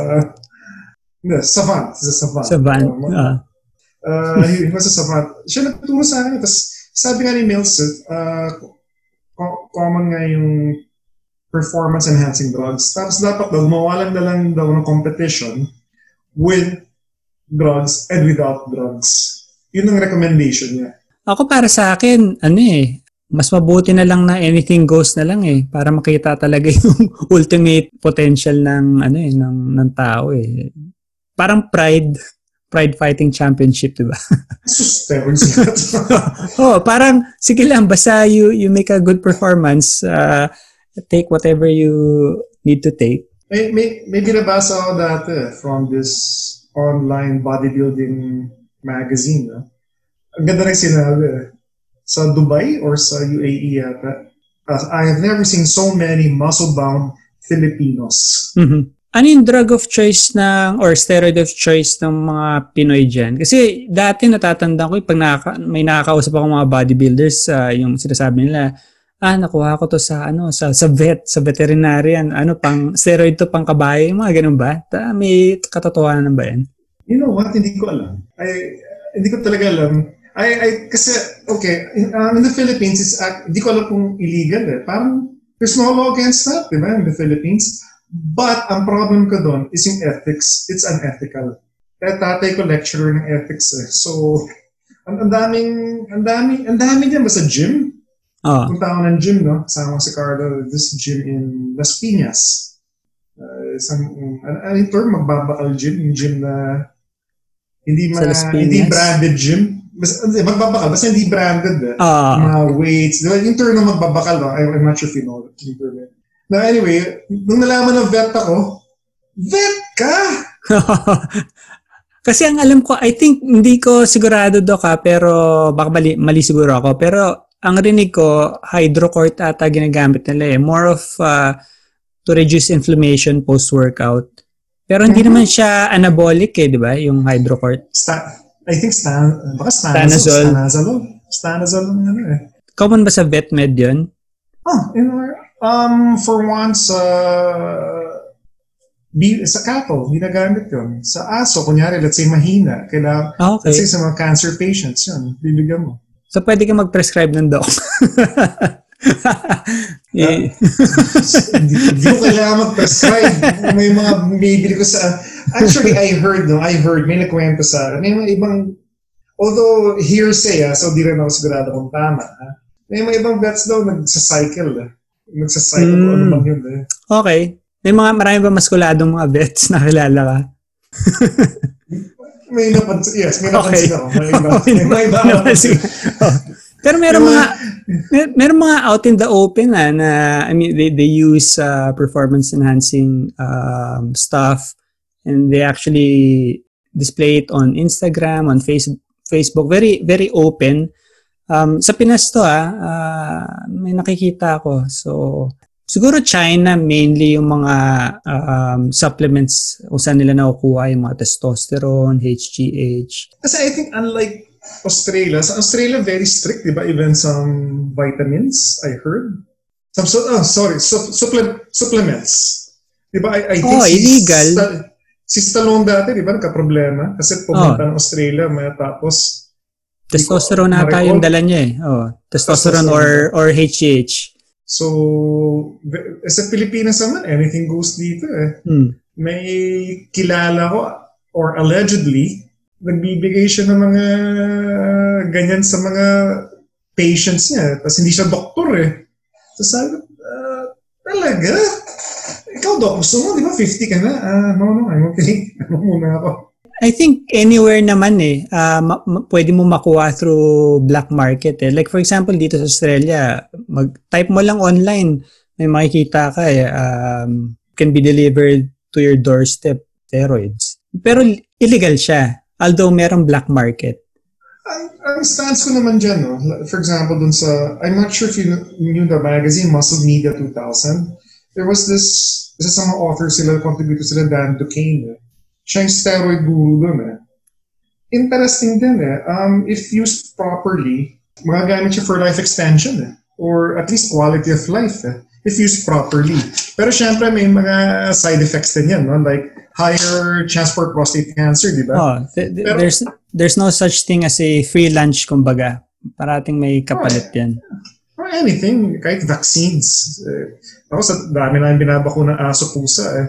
no, savant. He's a savant. Savant. Uh, Ah. uh, he, he was a savant. Siya nagturo sa akin. Tapos sabi nga ni Milsip, uh, co- common nga yung performance enhancing drugs. Tapos dapat daw, mawalan na lang daw ng competition with drugs and without drugs. Yun ang recommendation niya. Ako para sa akin, ano eh, mas mabuti na lang na anything goes na lang eh para makita talaga yung ultimate potential ng ano eh ng ng tao eh. Parang pride pride fighting championship, 'di ba? Oh, parang sige lang basta you you make a good performance, uh, take whatever you need to take. may, may, may binabasa ako dati from this online bodybuilding magazine. No? Ang ganda ng sinabi. eh. Sa Dubai or sa UAE yata, uh, I have never seen so many muscle-bound Filipinos. Mhm. Ano yung drug of choice ng or steroid of choice ng mga Pinoy dyan? Kasi dati natatanda ko pag nakaka, may nakakausap ako mga bodybuilders, uh, yung sinasabi nila, ah, nakuha ko to sa ano sa sa vet, sa veterinarian, ano pang steroid to pang kabayo, mga ganun ba? Ta, may katotohanan ba yan? You know what? Hindi ko alam. I, hindi ko talaga alam. I, I, kasi, okay, in, um, in the Philippines, it's, act- hindi ko alam kung illegal eh. Parang, there's no law against that, di ba, in the Philippines. But, ang problem ko doon is yung ethics. It's unethical. Kaya tatay ko lecturer ng ethics eh. So, ang, ang daming, ang daming, ang daming yan ba sa gym? Oh, Punta ako ng gym, no? Kasama ko si Carlo, this gym in Las Piñas. Uh, isang, um, ano, yung term? Magbabakal gym? Yung gym na hindi, ma, hindi branded gym. Hindi, magbabakal, basta hindi branded. Eh. ah, Mga weights. Di ba, yung term na magbabakal, no? I, I'm not sure if you know yung term. Now, anyway, nung nalaman ng vet ako, vet ka! Kasi ang alam ko, I think hindi ko sigurado do ka pero baka mali, mali siguro ako. Pero ang rinig ko, hydrocort ata ginagamit nila eh. More of uh, to reduce inflammation post-workout. Pero hindi Mhm. naman siya anabolic eh, di ba? Yung hydrocort. Sta- I think stan, baka stanazol. Stanazol. Stanazol. Stanazol ano eh. Common ba sa vet med yun? Oh, in our, um, for once, uh, bi- sa cattle, ginagamit yun. Sa aso, kunyari, let's say mahina, kailangan, Ah, okay. let's say sa mga cancer patients, yun, bibigyan mo. So pwede ka mag-prescribe ng doc. eh, hindi, hindi ko kailangan mag-prescribe. May mga bibili ko sa... Actually, I heard, no, I heard, may nakwento sa. May mga ibang, although hearsay, ah, so di rin ako sigurado kung tama. ah. May mga ibang vets daw nagsacycle. Ah. Nagsacycle, Mm. ano bang yun eh. okay. May mga marami ba maskuladong mga vets na kilala ka? May napansin, yes, may Okay. napansin ako. May Okay, may, may napansin. Oh. Pero meron mga mer- meron mga out in the open na, na I mean they they use uh, performance enhancing um, stuff and they actually display it on Instagram, on face, Facebook, very very open. Um, sa Pinas to ah, ah, may nakikita ako. So siguro China mainly yung mga um, supplements kung saan nila nakukuha yung mga testosterone, HGH. Kasi I think unlike Australia, sa Australia very strict, di ba? Even some vitamins, I heard. Some, so, oh, sorry, su- supple- supplements. Di ba? I, I think Oh, si illegal. Sta- si Stallone dati, di ba, nagka-problema? Kasi pumunta ng Australia, may tapos Testosterone Hindi ko ata ma-recall. yung dala niya eh. Oh, testosterone or or HGH. So, v- sa Pilipinas naman, anything goes dito eh. Hmm. May kilala ko, or allegedly, nagbibigay siya ng mga ganyan sa mga patients niya. Tapos hindi siya doktor eh. So sabi ko, "Ah, talaga? Ikaw, dok, gusto mo, di ba? 50 ka na? Ah, no, no, I'm okay. Ano muna ako? I think anywhere naman eh, ah, ma- ma- pwede mo makuha through black market eh. Like for example, dito sa Australia, mag-type mo lang online, may makikita ka eh, um, can be delivered to your doorstep steroids. Pero illegal siya, although merong black market. Ang, ang stance ko naman dyan, no? for example, dun sa, I'm not sure if you knew the magazine, Muscle Media 2000. there was this, isa sa mga authors sila, contributor sila, Dan Duquesne. Siya yung steroid guru dun eh. Interesting din eh. Um, if used properly, magagamit siya for life extension eh. Or at least quality of life eh. If used properly. Pero syempre may mga side effects din yan, no? Like higher chance for prostate cancer, di ba? Oh, th- th- Pero- there's there's no such thing as a free lunch kumbaga. Parating may kapalit yan. Or anything, kahit vaccines. Eh, sa dami na yung binabakuna aso pusa eh.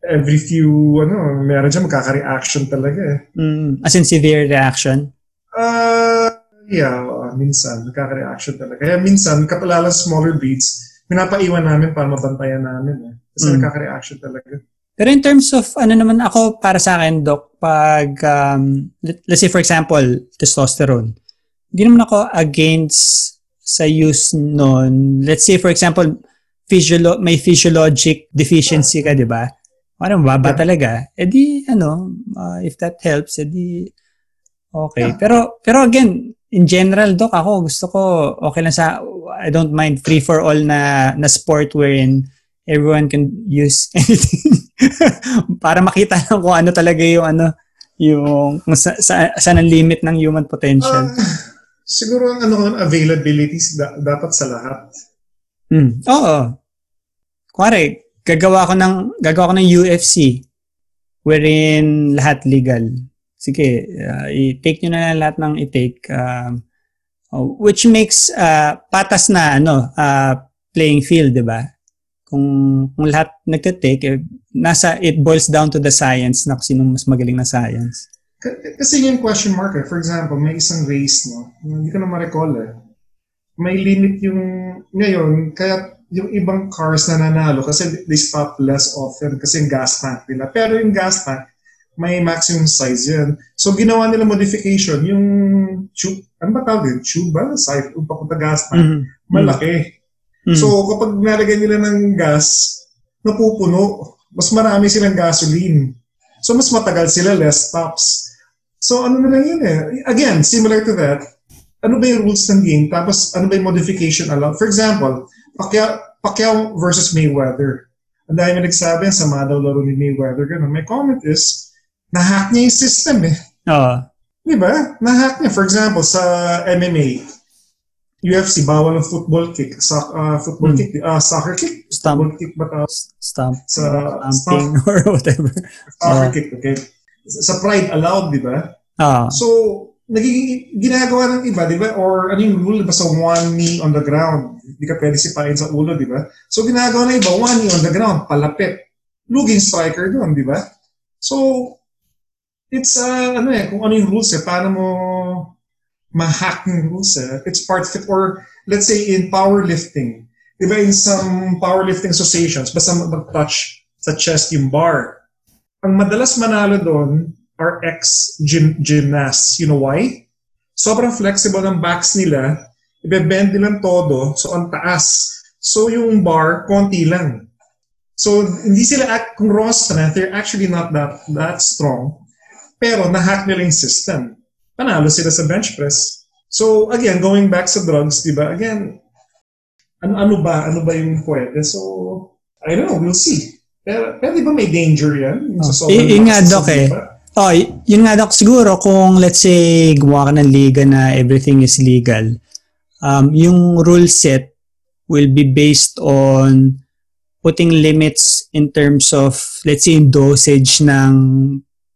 Every few, ano, meron dyan magkaka-reaction talaga eh. Mm, as in severe reaction. Uh, yeah, uh, minsan, magkaka-reaction talaga. Kaya minsan, kapalalang smaller breeds, pinapaiwan namin para mabantayan namin eh. Kasi Mm. nagkaka-reaction talaga. Pero in terms of ano naman ako para sa akin doc pag um, let- let's say for example testosterone. Hindi naman ako against sa use nun. Let's say for example physiolo- may physiologic deficiency ka, 'di ba? Parang baba Yeah. talaga. Eh di ano, uh, if that helps, eh di okay. Yeah. Pero pero again, in general doc ako gusto ko okay lang sa I don't mind free for all na na sport wherein everyone can use anything para makita lang kung ano talaga yung ano yung sa, sa, saan ang limit ng human potential. Ah, siguro ang ano, ang availabilities da- dapat sa lahat. Mm. Oo. Kuwari, gagawa ko ng gagawa ko ng UFC wherein lahat legal. Sige, uh, i-take nyo na lang lahat ng i-take oh, which makes uh, patas na ano uh, playing field, 'di ba? Kung kung lahat nagte-take eh, nasa it boils down to the science na sinong mas magaling na science. Kasi yung question mark eh. For example, may isang race, no? Hindi ko na ma-recall eh. May limit yung, ngayon, kaya yung ibang cars na nanalo kasi they stop less often kasi yung gas tank nila. Pero yung gas tank, may maximum size yan. So, ginawa nila modification, yung tube, ano ba tawag yun? Tube ba? Size, yung papunta gas tank. Mhm. Malaki. Mm. So, kapag nalagyan nila ng gas, napupuno. Mas marami silang gasoline. So, mas matagal sila, less stops. So, ano na lang yun eh. Again, similar to that, ano ba yung rules ng game? Tapos, ano ba yung modification allowed? For example, Pacquiao, Pacquiao versus Mayweather. Ang dami nagsabi, ang sama daw laro ni Mayweather. Ganun. My comment is, na-hack niya yung system eh. Oo. Di ba? Na-hack niya. For example, sa MMA, UFC, bawal ang football kick. Sa, uh, football Hmm. kick, uh, soccer kick? Stamp, Football kick ba tawag? stamp, Sa stamping or whatever. Soccer Ah. kick, okay? Sa pride, allowed, di ba? Ah. So, nagiging ginagawa ng iba, di ba? Or ano yung rule, di ba? Sa one knee on the ground. Hindi ka pwede sipain sa ulo, di ba? So, ginagawa ng iba, one knee on the ground, palapit. Luging striker doon, di ba? So, it's, uh, ano eh, kung ano yung rules eh, paano mo ma-hack yung rules eh. It's part of it. Or, let's say, in powerlifting, di ba, in some powerlifting associations, basta mag-touch sa chest yung bar, ang madalas manalo doon are ex-gymnasts. You know why? Sobrang flexible ng backs nila. Ibe-bend nilang todo. So, ang taas. So, yung bar, konti lang. So, hindi sila, act, kung raw strength, they're actually not that that strong. Pero, nahack nila yung system. Panalo sila sa bench press. So, again, going back sa drugs, di ba? Again, ano, ano ba? Ano ba yung pwede? So, I don't know. We'll see. Pero, pero di ba may danger yan? Yung sa Oh, y- yun nga, Doc, sa eh. diba? Oh, y- yun nga Doc, siguro kung let's say gumawa ka ng liga na everything is legal, um, yung rule set will be based on putting limits in terms of let's say yung dosage ng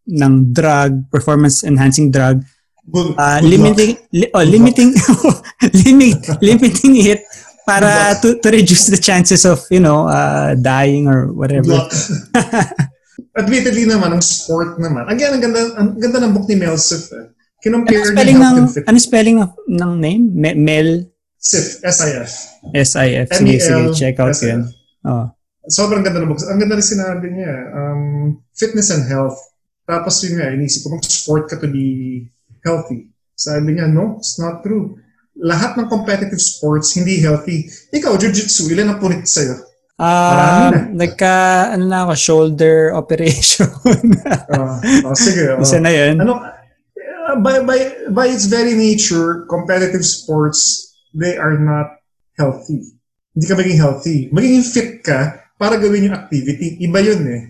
ng drug, performance enhancing drug, Good, uh, good limiting li- oh, limiting limit, limiting it para to, to reduce the chances of, you know, uh, dying or whatever. Admittedly naman, ang sport naman. Again, ang ganda, ang ganda ng book ni Mel Sif. Eh. Ano Kinumpare niya spelling health ng ano spelling ng name? Me- Mel Sif, S-I-F. SIF. Sige, sige, M-E-L, check out S-I-F. yun. Oh. Sobrang ganda ng book. Ang ganda rin sinabi niya. Um, fitness and health. Tapos yun nga, inisip ko, sport ka to be healthy. Sabi niya, no, it's not true. Lahat ng competitive sports, hindi healthy. Ikaw, jiu-jitsu, ilan ang punit sa'yo? Ah, Marami nagka, ano na ako, shoulder operation. Uh, oh, sige. oh. Isa na yun. ano uh, by by by its very nature competitive sports they are not healthy hindi ka maging healthy magiging fit ka para gawin yung activity. Iba yun eh.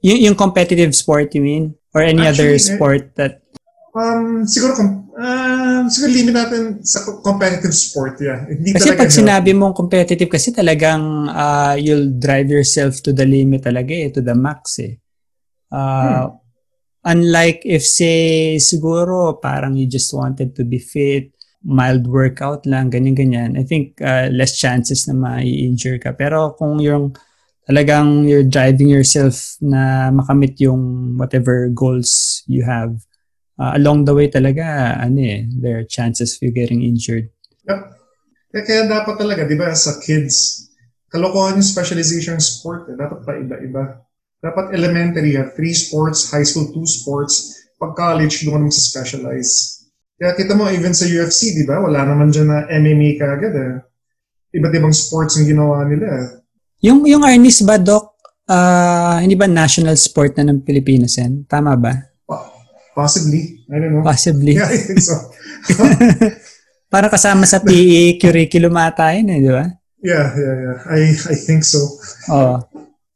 Yung, yung competitive sport, you mean? Or any other Actually, eh, sport that... Um, siguro, ah, siguro limit natin sa co- competitive sport, yeah. Hindi Kasi pag sinabi mong competitive, kasi talagang ah, you'll drive yourself to the limit talaga eh, to the max eh. Ah, Unlike if say, siguro parang you just wanted to be fit, mild workout lang, ganyan-ganyan. I think ah, less chances na ma-injure ka. Pero kung yung talagang you're driving yourself na makamit yung whatever goals you have, ah, along the way talaga, ano eh, there are chances of you getting injured. Yep. Kaya, kaya dapat talaga, di ba, sa kids, kalokohan yung specialization ng sport. Eh. Dapat pa iba-iba. Dapat elementary, have three sports, high school, two sports. Pag college, doon ka specialize. Kaya kita mo, even sa UFC, di ba, wala naman dyan na MMA kaagad eh. Iba't ibang sports ang ginawa nila eh. Yung yung Arnis ba doc, ah, hindi ba national sport na ng Pilipinas yan? Tama ba? Po- Possibly. I don't know. Possibly. Yeah, I think so. Para kasama sa PE curriculum ata yun eh, di ba? yeah, yeah, yeah. I, I think so. Oo.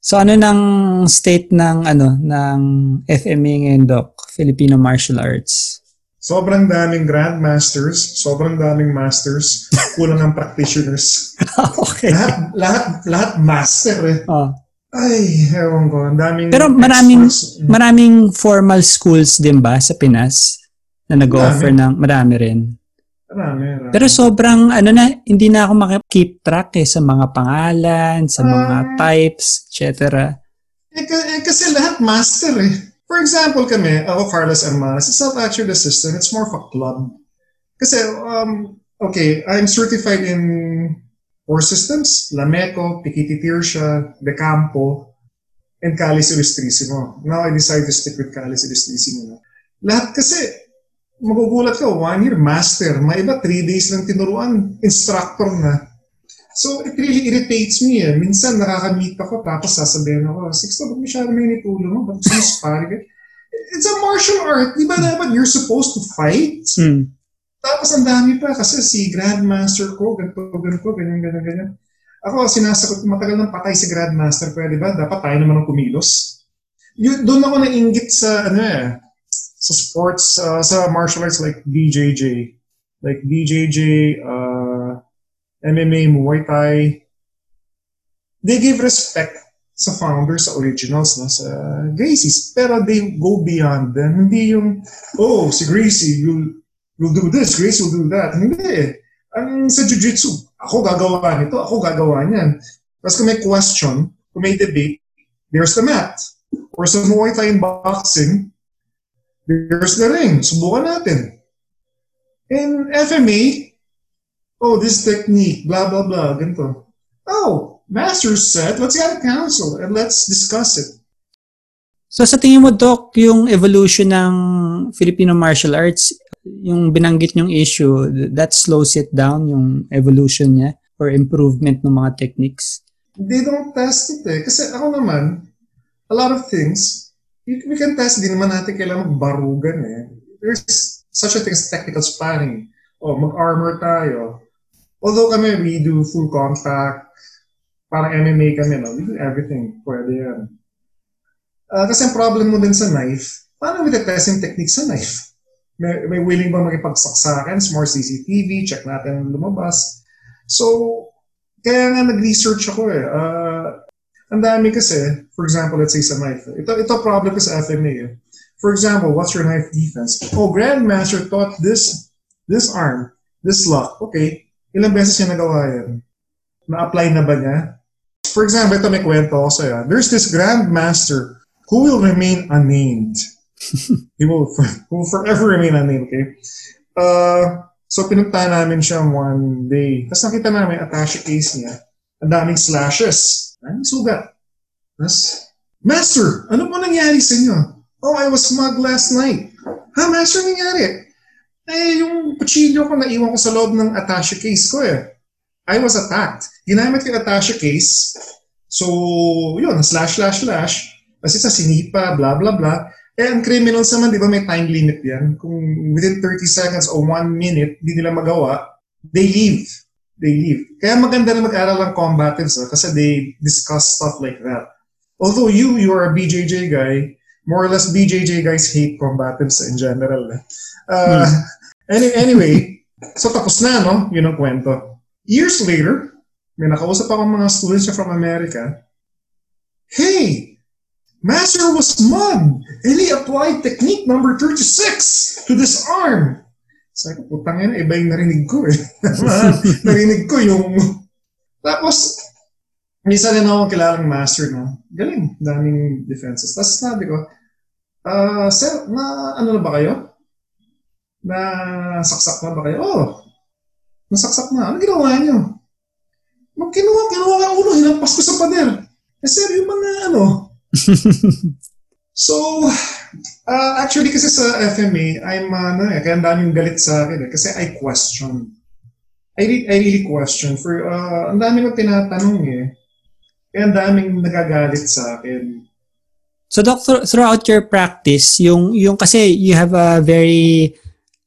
So ano nang state ng ano ng FMA ngayon doc? Filipino Martial Arts. Sobrang daming grandmasters, sobrang daming masters, kulang ng practitioners. okay. lahat, lahat, lahat master eh. Oh. Ay, ewan ko. Ang daming Pero maraming experts. maraming formal schools din ba sa Pinas na nag-offer ng marami rin. Marami, marami. Pero sobrang ano na, hindi na ako makip track eh sa mga pangalan, sa mga Ah. types, etc. Eh, eh, kasi lahat master eh. For example kami, ako Carlos Armas, sa South Actual Assistant, it's more of a club. Kasi, um, okay, I'm certified in four systems, Lameco, Pikiti Tirsha, De Campo, and Calis Illustrissimo. Now I decided to stick with Calis Illustrissimo. Lahat kasi, magugulat ka, one year, master. May iba, three days lang tinuruan, instructor na. So, it really irritates me eh. Minsan, nakaka-meet ako, tapos sasabihin ako, Sixto, ba't masyado may nitulo mo? Ba't sparring ka?" It's a martial art. Di ba dapat you're supposed to fight? Hmm. Tapos ang dami pa kasi si Grandmaster ko, ganito, ganito, ganyan, ganyan, ganyan. Ako, sinasagot, matagal nang patay si Grandmaster, pwede ba? Dapat tayo naman ang kumilos. Yun, doon ako nainggit sa, ano eh, sa sports, uh, sa martial arts like BJJ. Like BJJ, uh, MMA, Muay Thai. They give respect sa founders, sa originals, no, sa Gracies. Pero they go beyond them. Hindi yung, oh, si Gracie, you'll, you'll do this, Gracie will do that. Hindi eh. Ang sa Jiu-Jitsu, ako gagawa nito, ako gagawa niyan. Tapos kung may question, kung may debate, there's the mat. Or sa Muay Thai boxing, there's the ring. Subukan natin. In FMA, oh, this technique, blah, blah, blah, ganito. Oh, master said, let's get a council and let's discuss it. So sa tingin mo, Doc, yung evolution ng Filipino martial arts, yung binanggit yung issue, that slows it down, yung evolution niya or improvement ng mga techniques? They don't test it eh. Kasi ako naman, a lot of things, we can test, di naman natin kailangan magbarugan eh. There's such a thing as technical sparring. O, mag-armor tayo. Although kami, we do full contact, parang MMA kami, no? We do everything. Pwede yan. Ah, kasi ang problem mo din sa knife, paano mo test yung technique sa knife? May, may willing ba makipagsaksakan? More CCTV, check natin ang lumabas. So, kaya nga nag-research ako eh. Ah, ang dami kasi, for example, let's say sa knife. Ito, ito problem ko sa FMA eh. For example, what's your knife defense? Oh, Grandmaster taught this, this arm, this lock. Okay, ilang beses niya nagawa yan? Na-apply na ba niya? For example, ito may kwento ako sa'yo. There's this Grandmaster who will remain unnamed. He will, who will forever remain unnamed, okay? Uh, so, pinunta namin siya one day. Tapos nakita namin, attache case niya. Ang daming slashes. Ang sugat. Tapos, Master, ano po nangyari sa inyo? Oh, I was mugged last night. Ha, Master, nangyari? Eh, yung kutsilyo ko naiwan ko sa loob ng attache case ko eh. I was attacked. Ginamit ko yung attache case. So, yun, slash, slash, slash. Kasi sa sinipa, blah, blah, blah. Eh, ang criminals naman, di ba may time limit yan? Kung within 30 seconds or 1 minute, hindi nila magawa, they leave. they leave. Kaya maganda na mag-aral ng combatives ah, kasi they discuss stuff like that. Although you, you are a BJJ guy, more or less BJJ guys hate combatives in general. eh. Uh, any, anyway, so tapos na, no? Yun ang kwento. Years later, may nakausap ako mga students from America. Hey, Master was and he applied technique number 36 to this arm. Sabi ko, putang ina, iba yung narinig ko eh. narinig ko yung... Tapos, isa rin akong kilalang master na, galing, daming defenses. Tapos sabi ko, ah, sir, na ano na ba kayo? Na saksak na ba kayo? Oh, nasaksak na. Ano ginawa niyo? Nung kinuha, kinuha ka ulo, hinampas ko sa pader. Eh sir, yung mga ano, So, uh, actually kasi sa FMA, I'm, uh, ano eh, kaya daming galit sa akin eh, kasi I question. I, re- I really question. For, uh, ang daming ko tinatanong eh. Kaya ang daming nagagalit sa akin. So doctor, throughout your practice, yung yung kasi you have a very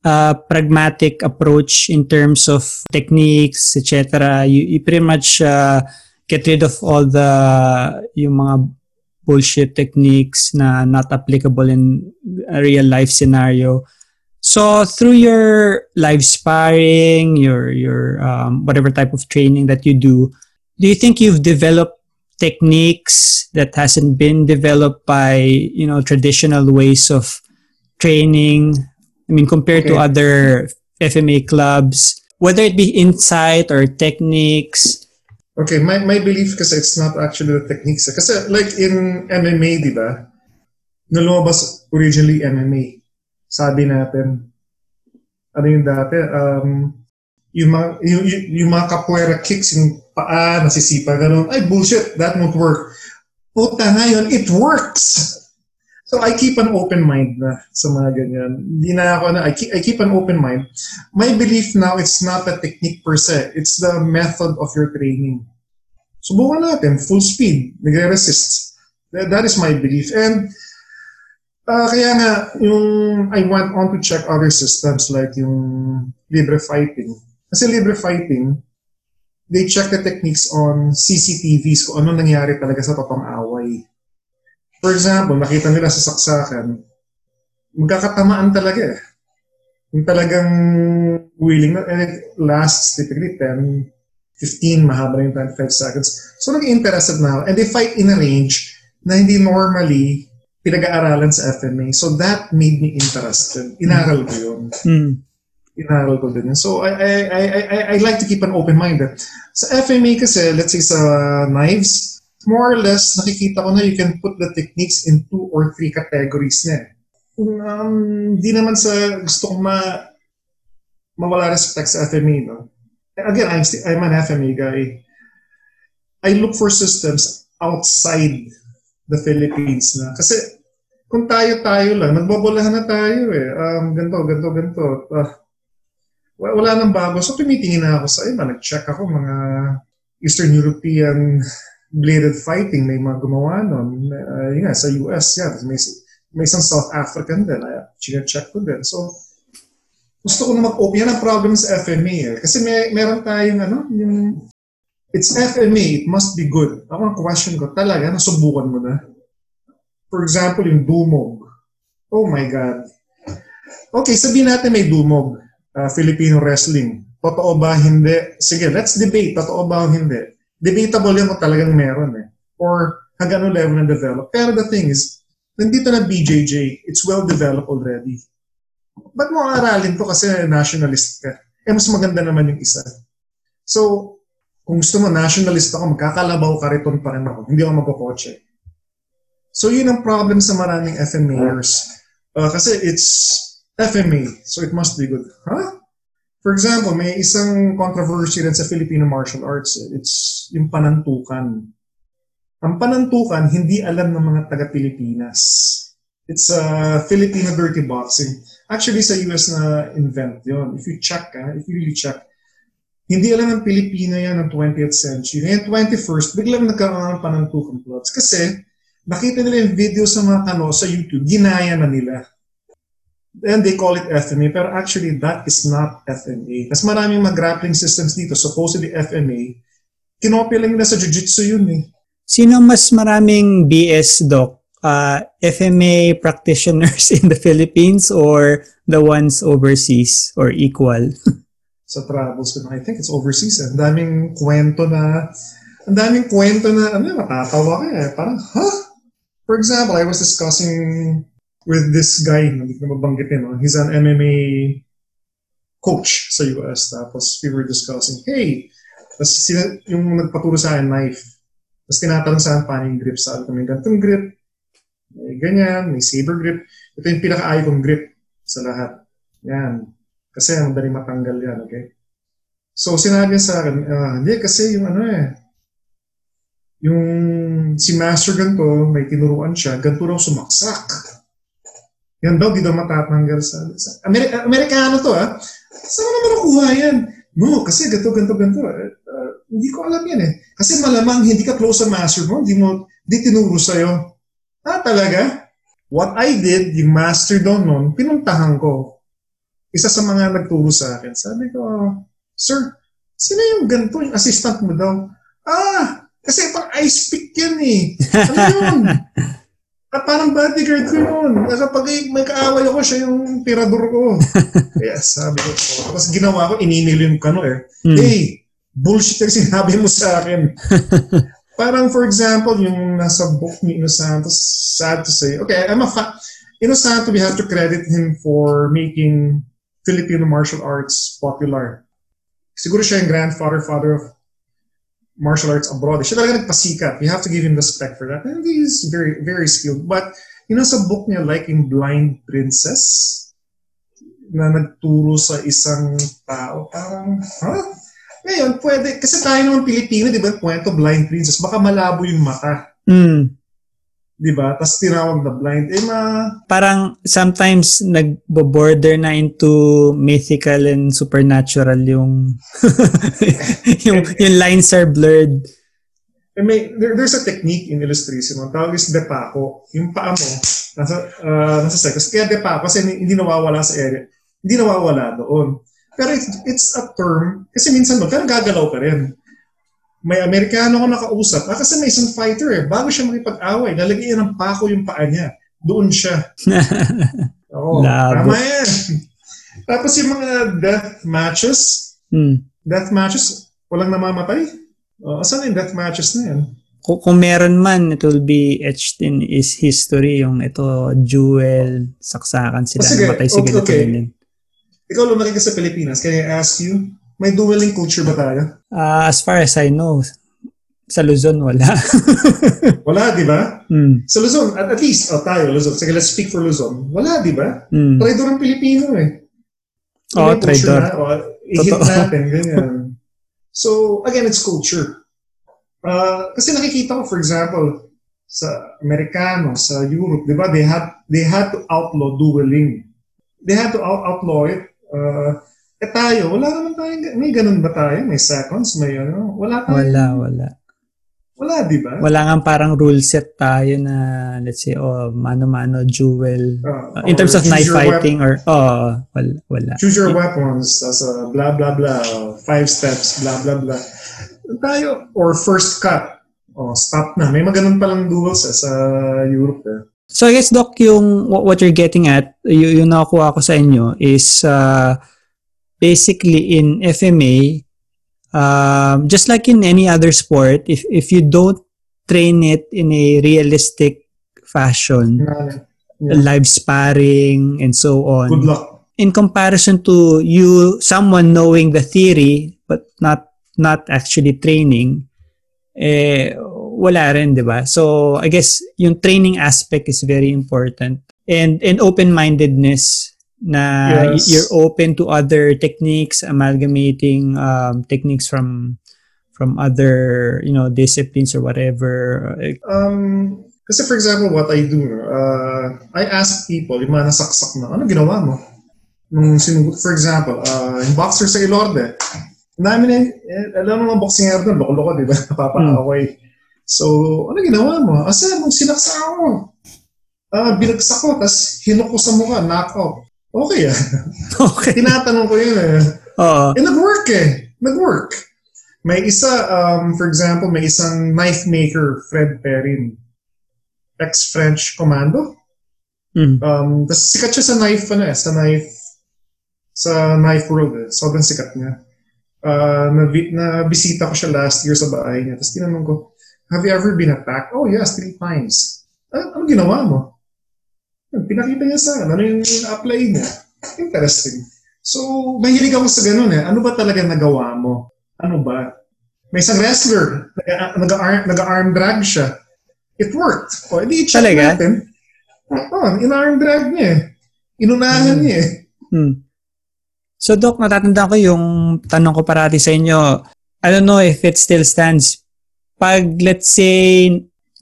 uh, pragmatic approach in terms of techniques, etc. You, you pretty much uh, get rid of all the yung mga bullshit techniques na not applicable in a real life scenario. So through your live sparring, your your um, whatever type of training that you do, do you think you've developed techniques that hasn't been developed by you know traditional ways of training? I mean, compared to other FMA clubs, whether it be insight or techniques. Okay, my, my belief kasi it's not actually the techniques. eh. Kasi like in MMA, di ba? Nung lumabas originally MMA, sabi natin, ano yung dati, um, yung mga, yung, yung, yung mga capoeira kicks, yung paa, nasisipa, ganun, ay bullshit, that won't work. Puta ngayon, it works! So I keep an open mind na sa mga ganyan. Hindi na ako na, I keep, I keep an open mind. My belief now, it's not a technique per se. It's the method of your training. Subukan natin, full speed, nagre-resist. That, that is my belief. And uh, kaya nga, yung I went on to check other systems like yung libre fighting. Kasi libre fighting, they check the techniques on CCTVs kung ano nangyari talaga sa totoong. For example, nakita nila sa saksakan, magkakatamaan talaga eh. Yung talagang willing na, and it lasts typically 10, 15, mahaba na yung 25 seconds. So naging interested na ako. And they fight in a range na hindi normally pinag-aaralan sa FMA. So that made me interested. Inaral ko yun. Hmm. Inaral ko din yun. So I, I, I, I, I like to keep an open mind. Sa FMA kasi, let's say sa knives, more or less, nakikita ko na you can put the techniques in two or three categories na eh. Um, di naman sa gusto kong ma mawala respect sa FMA, no? Again, I'm, sti- I'm an FMA guy. I look for systems outside the Philippines na. Kasi kung tayo-tayo lang, nagbobolahan na tayo eh. Um, ganito, ganito. Ah, wa- wala nang bago. So tumitingin na ako sa iba. Nag-check ako mga Eastern European bladed fighting. May mga gumawa nun. Uh, yun nga, sa US yan. May, may isang South African din. Ay, check ko din. So, gusto ko na mag-open. Yan ang problem sa FMA eh. Kasi may, meron tayong ano, yung it's FMA, it must be good. Ako ang question ko, talaga, nasubukan mo na? For example, yung Dumog. Oh my God. Okay, sabihin natin may Dumog. uh, Filipino wrestling. Totoo ba, hindi? Sige, let's debate. Totoo ba o hindi? Debatable yan kung talagang meron eh. Or hanggang ano level na develop. Pero the thing is, nandito na BJJ. It's well developed already. Ba't mo aralin to kasi nationalist ka? Eh, mas maganda naman yung isa. So, kung gusto mo nationalist ako, magkakalabaw ka riton pa rin ako. Hindi ako magkakotse. So, yun ang problem sa maraming FMAers. Uh, kasi it's FMA, so it must be good. Huh? For example, may isang controversy rin sa Filipino martial arts. eh. It's yung panantukan. Ang panantukan, hindi alam ng mga taga-Pilipinas. It's a Filipino dirty boxing. Actually, sa US na invent yon. If you check, ah, if you really check, hindi alam ng Pilipino yan ng 20th century. Ngayon, 21st, biglang nagkaroon ng panantukan clubs. Kasi, nakita nila yung video sa mga kano sa YouTube, ginaya na nila. And they call it FMA, pero actually that is not FMA. Kasi maraming mga grappling systems dito, supposedly FMA, kinopya lang nila sa Jiu-Jitsu yun eh. Sino mas maraming BS, Doc? Uh, FMA practitioners in the Philippines or the ones overseas or equal? sa travels ko. I think it's overseas. eh. Ang daming kwento na, ang daming kwento na, ano, matatawa ka eh. Parang, huh? For example, I was discussing with this guy, hindi ko mabanggitin, no? he's an MMA coach sa US. Tapos we were discussing, hey, tapos sila, yung nagpaturo sa akin, knife. Tapos tinatanong sa akin, paano yung grip? Sabi ko, may ganitong grip, may ganyan, may saber grip. Ito yung pinaka-ayaw kong grip sa lahat. Yan. Kasi ang madaling matanggal yan, okay? So, sinabi niya sa akin, ah, hindi, kasi yung ano eh, yung si Master ganito, may tinuruan siya, ganito raw sumaksak. Yan daw, di daw matatanggal sa... sa Ameri- Amerikano to, ah. Saan mo naman nakuha yan? No, kasi ganito, ganito, ganito. Ah, hindi ko alam yan eh. Kasi malamang hindi ka close sa master mo, hindi mo, di tinuro sa'yo. Ah, talaga? What I did, yung master doon noon, pinuntahan ko. Isa sa mga nagturo sa akin. Sabi ko, Sir, sino yung ganito, yung assistant mo daw? Ah, kasi pang ice pick yan eh. Ano yun? Ah, parang bodyguard ko yun. Kapag may kaaway ako, siya yung tirador ko. Kaya sabi ko, oh. tapos ginawa ko, ininil yung kano eh. Hmm. Hey, bullshit yung sinabi mo sa akin. parang for example, yung nasa book ni Ino Santos, sad to say, okay, I'm a fan. Ino Santos, we have to credit him for making Filipino martial arts popular. Siguro siya yung grandfather, father of martial arts abroad. Siya talaga nagpasikat. You have to give him respect for that. And he's very, very skilled. But, you know, sa book niya, like in Blind Princess, na nagturo sa isang tao, parang, huh? Ngayon, pwede, kasi tayo naman Pilipino, di ba, kwento Blind Princess, baka malabo yung mata. Mm. Di ba? Tapos tinawag na blind. Eh, ma... Parang sometimes nagbo-border na into mythical and supernatural yung yung, yung lines are blurred. Eh, may, there, there's a technique in illustration. Ang tawag is depako. Yung paa mo, nasa, uh, nasa seconds. Kaya depako kasi hindi nawawala sa area. Hindi nawawala doon. Pero it's, it's a term, kasi minsan mo, pero gagalaw ka rin. May Amerikano ko nakausap. Ah, kasi may isang fighter eh. Bago siya makipag-away, lalagyan ng pako yung paa niya. Doon siya. Oo, Labo. tama yan. Tapos yung mga death matches, Hmm. death matches, walang namamatay. Uh, asan yung death matches na yan? Kung, kung meron man, it will be etched in his history. Yung ito, Jewel, saksakan sila. Oh, sige. namatay si Okay, ganito okay. Ikaw lumaki ka sa Pilipinas, can I ask you, may dueling culture ba tayo? Ah, as far as I know, sa Luzon, wala. Wala, di ba? hmm. Sa Luzon, at, at least, oh, tayo, Luzon. Sige, let's speak for Luzon. Wala, di ba? Hmm. Traidor ang Pilipino eh. Oo, May culture traidor. na, oh, i-hit Totoo. natin, ganyan. So, again, it's culture. Uh, kasi nakikita ko, for example, sa Amerikano, sa Europe, di ba, they had, they had to outlaw dueling. They had to out outlaw it. Uh, eh tayo, wala naman tayong, may ganun ba tayo? May seconds, may ano? Wala tayo. Wala, wala. Wala, di ba? Wala nga parang rule set tayo na, let's say, oh, mano-mano, duel. Uh, Uh, in terms or of knife fighting or, oh, wala. wala. Choose your weapons, tas uh, blah, blah, blah, five steps, blah, blah, blah. Tayo, or first cut. Oh, stop na. May maganon palang duels eh, sa Europe eh. So I guess Doc, yung wh- what you're getting at, y- yung nakuha ko sa inyo is uh, basically in FMA, um, just like in any other sport, if if you don't train it in a realistic fashion, Yeah. live sparring and so on, Good luck. in comparison to you, someone knowing the theory but not not actually training, eh, wala rin, di ba? So, I guess yung training aspect is very important. And, and open-mindedness na Yes. you're open to other techniques, amalgamating um, techniques from from other, you know, disciplines or whatever. Um, kasi for example, what I do, uh, I ask people, yung mga nasaksak na, ano ginawa mo? Nung sinugot, for example, uh, yung boxer sa Ilorde, dami na, eh, alam mo mga boxing doon, loko-loko, di ba? Napapaaway. So, ano ginawa mo? Asa, nung sinaksa ako, ah binagsak ko, tapos hinok ko sa mukha, knockout. Okay ah. Okay. Tinatanong ko yun eh. Oo. Eh, nag-work eh. Nag-work. May isa, um, for example, may isang knife maker, Fred Perrin. Ex-French commando. Mm. Um, tas sikat siya sa knife, ano eh, sa knife, sa knife world eh. Sobrang sikat niya. Uh, na, na bisita ko siya last year sa bahay niya. Tapos tinanong ko, have you ever been attacked? Oh yes, three times. Ano, ano ginawa mo? Pinakita niya sa akin, ano yung apply niya. Interesting. So, mahilig ako sa ganun eh. Ano ba talaga nagawa mo? Ano ba? May isang wrestler, nag-arm, nag-arm drag siya. It worked. O, edi check Talaga? natin. Oo, in-arm drag niya eh. Inunahan niya eh. Hmm. So, Doc, natatanda ko yung tanong ko parati sa inyo. I don't know if it still stands. Pag, let's say,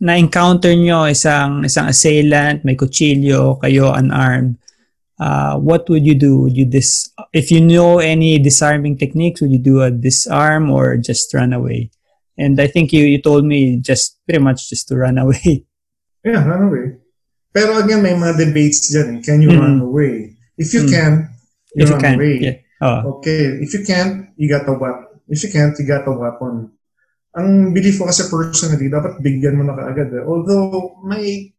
na-encounter nyo isang, isang assailant, may kutsilyo, kayo unarmed, uh, what would you do? Would you dis if you know any disarming techniques, would you do a disarm or just run away? And I think you, you told me just pretty much just to run away. Yeah, run away. Pero again, may mga debates dyan eh. Can you Mm. run away? If you Mm. can, you if you run can. away. Yeah. Oh. Okay, if you can't, you got the weapon. If you can't, you got the weapon. Ang belief ko kasi personally, dapat bigyan mo na kaagad. Eh. Although, may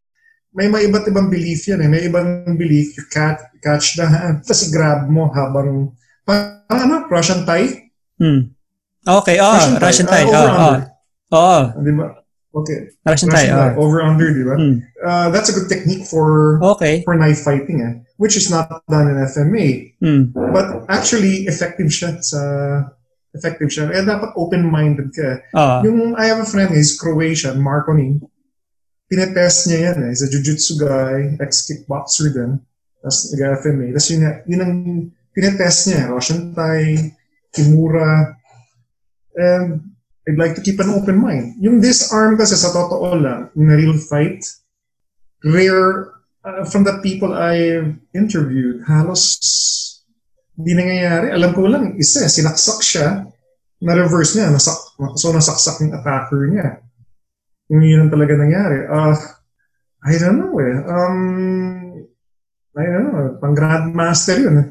may mga iba't ibang belief yan eh. May ibang belief, you catch, catch the hand, tapos grab mo habang, parang ano, Russian tie? Hmm. Okay, oh, Russian tie. Russian tie. Oh, over, oh. under. Oh, Di ba? Okay. Russian tie. Russian tie. Oh. Over, under, di ba? Hmm. Uh, that's a good technique for Okay. for knife fighting eh. Which is not done in FMA. Hmm. But actually, effective siya sa effective siya. Kaya dapat open-minded ka. Oh. Yung I have a friend, he's Croatian, Marco Ning. Tinetest niya yan eh. He's a jiu-jitsu guy, ex-kickboxer din. Tapos nag-FMA. Tapos yun, yun ang tinetest niya. Russian Thai, Kimura. And I'd like to keep an open mind. Yung disarm kasi sa totoo lang, in a real fight, rare, uh, from the people I've interviewed, halos hindi nangyayari. Alam ko lang, isa, sinaksak siya, na-reverse niya, nasak, so nasaksak yung attacker niya. Yung yun ang talaga nangyari. Uh, I don't know eh. Um, I don't know. Pang grandmaster yun eh.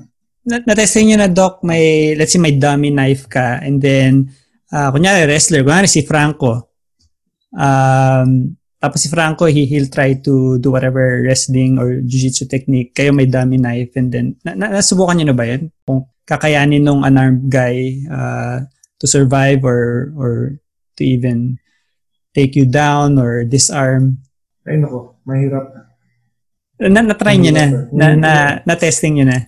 Na- natesting nyo na, Doc, may, let's say may dummy knife ka and then, uh, kunyari wrestler, kunyari si Franco. Um, tapos si Franco, he, he'll try to do whatever wrestling or jiu-jitsu technique. Kayo may dummy knife and then, na, na, nasubukan nyo na ba yun? Kung kakayanin nung unarmed guy uh, to survive or or to even take you down or disarm. Ay nako, mahirap. Na, na-try nyo na, na, na, na-testing nyo na.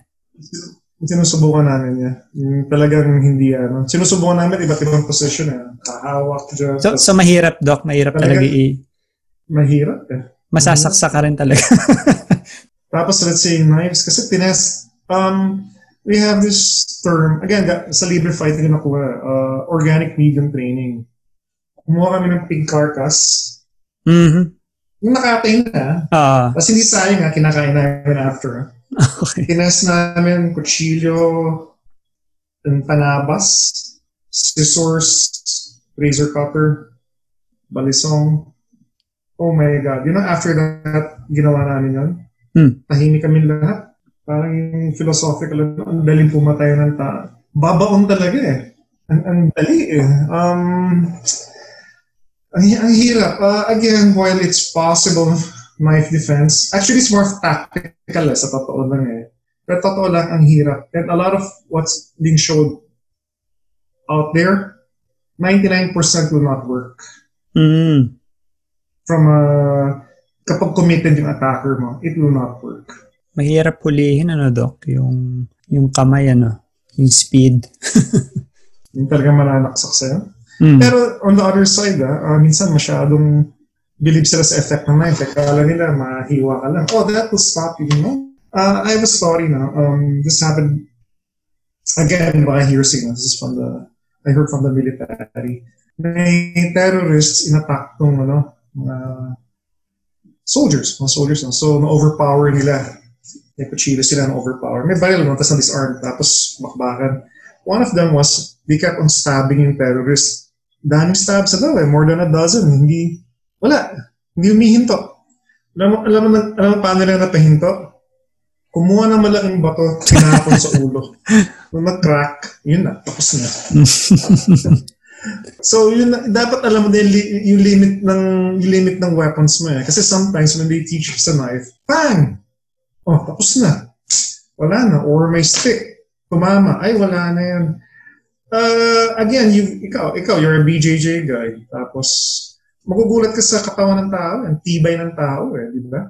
Sinusubukan namin niya. Yung talagang hindi ano. Sinusubukan namin iba't ibang position eh. Kahawak dyan. So, so mahirap, Doc. Mahirap Talaga? talaga i- mahirap eh. masasaksak ka rin talaga. Tapos let's say knives, kasi tinest, um, we have this term, again, ga- sa libre fighting na nakuha, uh, organic medium training. Kumuha kami ng pig carcass, Mhm. yung nakatayin na, Ah, tapos hindi sayang ha, kinakain namin after. ah. okay. Tinest namin kutsilyo, panabas, scissors, razor cutter, balisong. Oh my God. You know, after that, ginawa namin yun. Hmm. Tahimik kami lahat. Parang yung philosophical, ang daling pumatay ng tao. Babaon talaga eh. Ang, ang dali eh. Um, ang, ang hirap. Uh, again, while it's possible knife defense, actually it's more tactical eh, sa totoo lang eh. Pero totoo lang, ang hirap. And a lot of what's being showed out there, 99% will not work. Mm. From uh, kapag committed yung attacker mo, it will not work. Mahirap hulihin, ano, Doc? Yung, yung kamay, ano? Yung speed. Yung talagang mananaksak sa'yo. Mm. Pero on the other side, ah, ah, minsan masyadong believe sila sa effect ng knife. Like, kala nila, mahiwa ka lang. Oh, that will stop you, you know? Uh, I have a story now. Um, this happened, again, by hearsay. no? This is from the, I heard from the military. May terrorists inattack tong, ano, mga soldiers, mga soldiers. No? So, na-overpower nila. May kuchilo sila na-overpower. May baril, no? Tapos na-disarm. Tapos, bakbakan. One of them was, they kept on stabbing yung terrorist. Daming stabs na daw eh, more than a dozen. Hindi, wala. Hindi humihinto. Alam mo, alam mo, alam mo paano nila napahinto? kumuha ng malaking bato, tinapon sa ulo. Nung nag-crack, yun na, tapos na. so, yun, dapat alam mo din yung limit ng yung limit ng weapons mo eh. Kasi sometimes when they teach you sa knife, bang! Oh, tapos na. Wala na. Or may stick. Tumama. Ay, wala na yan. Uh, again, you, ikaw, ikaw, you're a BJJ guy. Tapos, magugulat ka sa katawan ng tao. Ang tibay ng tao eh, di ba?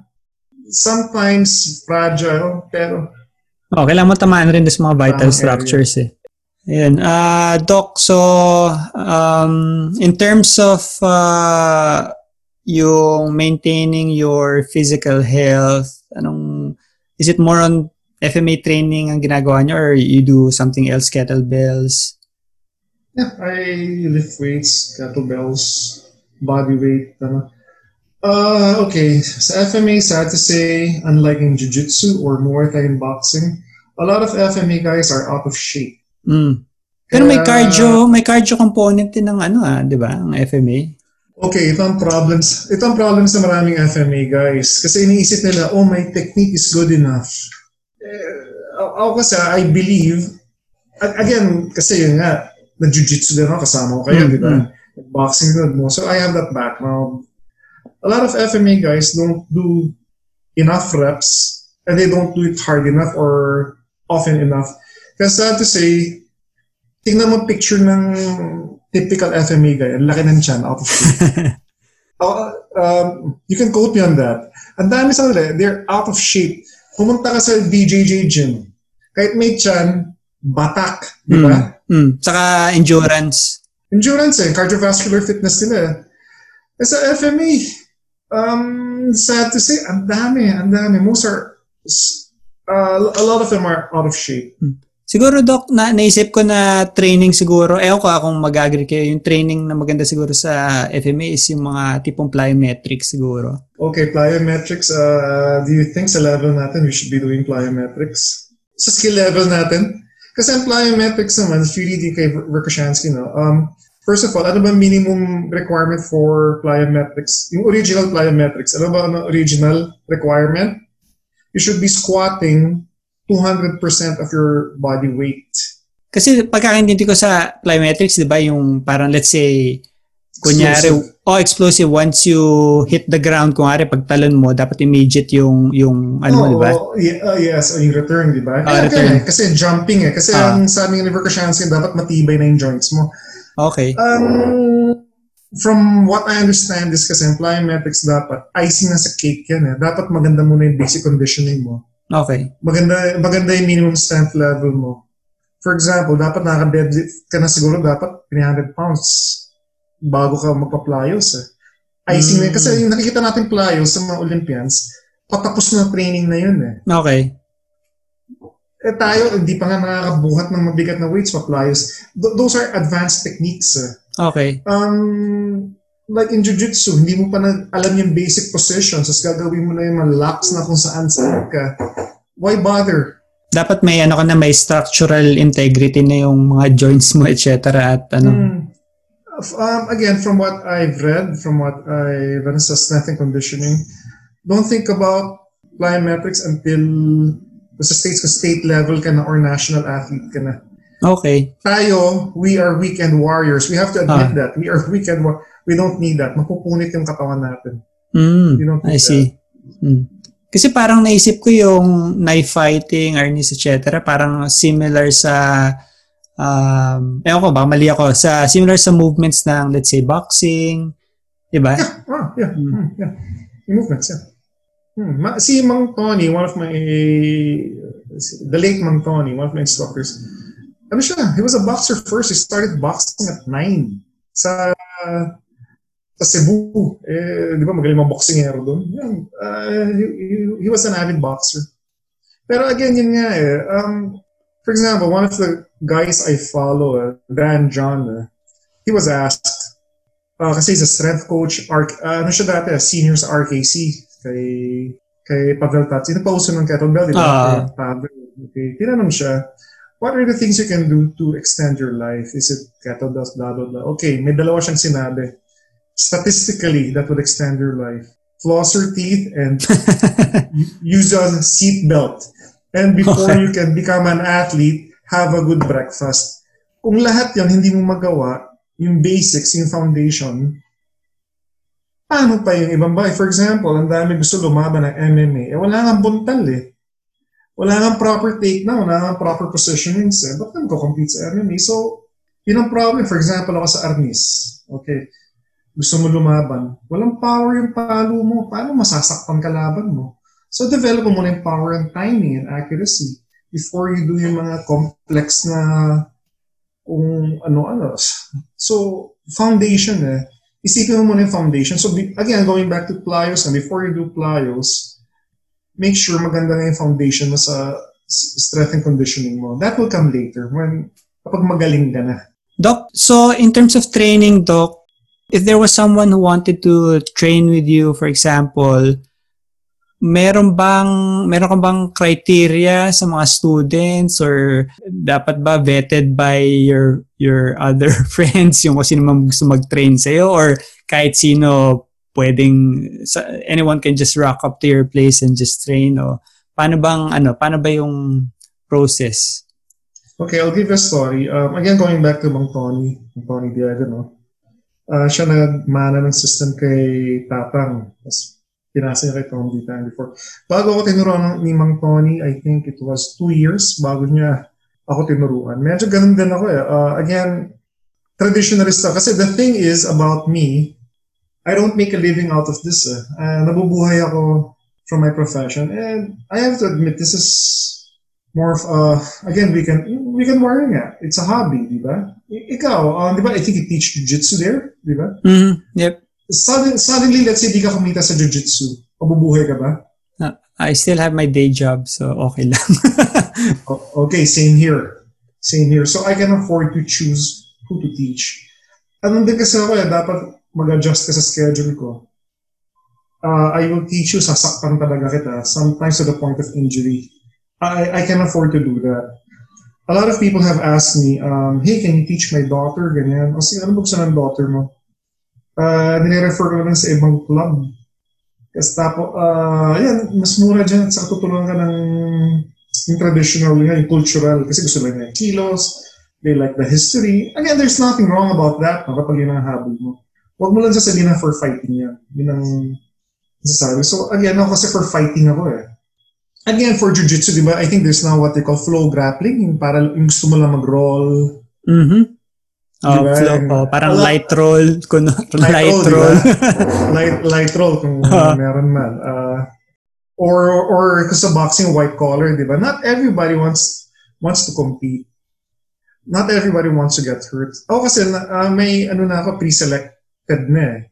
Sometimes fragile, pero Oh, kailangan mo tamaan rin sa mga vital Tamang structures eh. Ayan. Ah, Doc, so um, in terms of uh, yung maintaining your physical health, anong is it more on FMA training ang ginagawa niyo or you do something else, kettlebells? Yeah, I lift weights, kettlebells, body weight. Uh, okay, sa FMA, sad to say, unlike in Jiu-Jitsu or Muay Thai in boxing, a lot of FMA guys are out of shape. Mm. Pero may cardio, may cardio component din ng ano ah, 'di ba? Ang FMA. Okay, ito ang problems. Ito ang problems sa maraming FMA guys. Kasi iniisip nila, oh, my technique is good enough. Eh, ako kasi, I believe, again, kasi yun nga, na-jiu-jitsu din ako, kasama ko kayo, Mm, di ba? Boxing good mo. So I have that background. A lot of FMA guys don't do enough reps and they don't do it hard enough or often enough. Kasi sad to say, tingnan mo picture ng typical FMA guy, ang laki ng chan, out of shape. Uh, um, you can quote me on that. Ang dami sa nila, they're out of shape. Pumunta ka sa BJJ gym. Kahit may chan, batak, di ba? Mm. Saka endurance. Endurance eh, cardiovascular fitness nila. eh. Eh, sa FMA, um, sad to say, ang dami, ang dami. Most are, uh, a lot of them are out of shape. Siguro, Doc, na, naisip ko na training siguro, ewan ko ah, kung mag-agree kayo, yung training na maganda siguro sa FMA is yung mga tipong plyometrics siguro. Okay, plyometrics, uh, do you think sa level natin we should be doing plyometrics? Sa skill level natin? Kasi ang plyometrics naman, read yung kay Verkoshansky, no, um, first of all, ano ba minimum requirement for plyometrics? Yung original plyometrics, ano ba ang original requirement? You should be squatting 200% of your body weight. Kasi pagkakaintindi ko sa plyometrics, di ba, yung parang let's say, kunyari, Explosive. oh, explosive, once you hit the ground, kunyari, pag talon mo, dapat immediate yung, yung ano mo, di ba? Oo, ye- uh, yes, o yung return, di ba? Ah, Kaya return. eh, Kasi jumping eh. Kasi Ah. ang sabi ni Verkoshansky, dapat matibay na yung joints mo. Okay. Um, from what I understand is kasi plyometrics dapat icing na sa cake yan eh. Dapat maganda muna yung basic conditioning mo. Okay. Maganda, maganda yung minimum strength level mo. For example, dapat naka-deadlift ka na siguro dapat 300 pounds bago ka magpa-plyos eh. Icing na Mm. Kasi yung nakikita natin plyos sa mga Olympians, patapos na training na yun eh. Okay. Eh tayo, hindi pa nga nakakabuhat ng mabigat na weights pa plyos. Th- those are advanced techniques eh. Okay. um, like in jiu-jitsu, hindi mo pa na alam yung basic positions, tapos gagawin mo na yung locks na kung saan saan ka. Why bother? Dapat may ano ka na, may structural integrity na yung mga joints mo, etc. At ano. Hmm. Um, again, from what I've read, from what I've read sa strength and conditioning, don't think about plyometrics until sa state, sa state level ka na or national athlete ka na. Okay. Tayo, we are weekend warriors. We have to admit Ah. that. We are weekend war- We don't need that. Mapupunit yung katawan natin. Mm, I see. Mm. Kasi parang naisip ko yung knife fighting, arnis, etc. Parang similar sa um, ewan ko ba, mali ako, sa similar sa movements ng let's say boxing, 'di ba? Ah, yeah. Hmm. Hmm, yeah. Yung movements, yeah. Hmm. Ma- si Mang Tony, one of my, the late Mang Tony, one of my instructors, ano siya, he was a boxer first. He started boxing at nine sa sa Cebu. Eh, di ba magaling mga boxingero doon? Yan. Uh, he, he- he was an avid boxer. Pero again, yun nga eh. Um, for example, one of the guys I follow, uh, Dan John, uh, he was asked, Ah, kasi he's a strength coach, arc, ah, ano siya dati, senior sa RKC, kay, kay Pavel Tats. Inapauso ng kettlebell, di ba? Ah. Kay Pavel. Okay. Tinanong siya, what are the things you can do to extend your life? Is it kettlebells, blah, blah, blah. Okay, may dalawa siyang sinabi. Statistically, that would extend your life. Floss your teeth and use a seat belt. And before you can become an athlete, have a good breakfast. Kung lahat yan hindi mo magawa, yung basics, yung foundation, paano pa yung ibang bagay? For example, ang dami gusto lumaban ng MMA. Eh, wala nga buntal eh. Wala nga proper take na, wala nga proper positioning eh. Ba't ko compete sa MMA? So, yun ang problem. For example, ako sa Arnis. Okay. Gusto mo lumaban. Walang power yung palo mo. Paano masasaktan kalaban mo? So, develop mo muna yung power and timing and accuracy before you do yung mga complex na kung ano-ano. So, foundation eh. Isipin mo muna yung foundation. So, again, going back to plyos, and before you do plyos, make sure maganda na yung foundation mo sa strength and conditioning mo. That will come later when kapag magaling ka na. Doc, so in terms of training, Doc, if there was someone who wanted to train with you, for example, meron bang meron ka bang criteria sa mga students or dapat ba vetted by your your other friends yung kung sino man gusto mag-train sa iyo or kahit sino pwedeng anyone can just rock up to your place and just train o paano bang ano paano ba yung process Okay, I'll give a story. Um, again, going back to Mang Tony, Mang Tony Diego, no? Uh, siya nagmana ng system kay Tatang. Tapos pinasa niya kay Tom D time before. Bago ako tinuruan ni Mang Tony, I think it was two years bago niya ako tinuruan. Medyo ganun din ako eh. Uh, again, traditionalist. Kasi the thing is about me, I don't make a living out of this. Eh. Uh, nabubuhay ako from my profession. And I have to admit, this is more of, uh, again, we can, we can worry nga. It's a hobby, di ba? Ikaw, uh, di ba, I think you teach jiu-jitsu there, di ba? Mm-hmm. Yep. Suddenly, suddenly, let's say di ka kumita sa jiu-jitsu. Mabubuhay ka ba? Uh, I still have my day job, so okay lang. okay, same here. Same here. So I can afford to choose who to teach. Anong din kasi ako eh, dapat mag-adjust ka sa schedule ko. Uh, I will teach you, sasaktan talaga kita, sometimes to the point of injury. I, I can afford to do that. A lot of people have asked me, um, hey, can you teach my daughter? Ganyan. O sige, ano ba gusto ng daughter mo? uh, nire-refer ko naman sa ibang club. Kasi tapo, uh, yan, mas mura dyan at saka tutulungan ka ng yung traditional, yung, yung cultural, kasi gusto lang yung kilos, they like the history. Again, there's nothing wrong about that no, kapag yun ang habol mo. Huwag mo lang sasabihin na for fighting yan. Yun ang sasabi. So again, ako kasi for fighting ako eh. Again, for jiu-jitsu, di ba, I think there's now what they call flow grappling, yung para yung gusto mo lang mag-roll. Mm-hmm. Oh, diba? flow, oh, parang light roll. Kuno, light, light roll. roll. Diba? light, light roll kung uh, meron man. Uh, or, or sa boxing, white collar, di ba? Not everybody wants wants to compete. Not everybody wants to get hurt. Ako kasi uh, may ano na ako, pre-selected eh.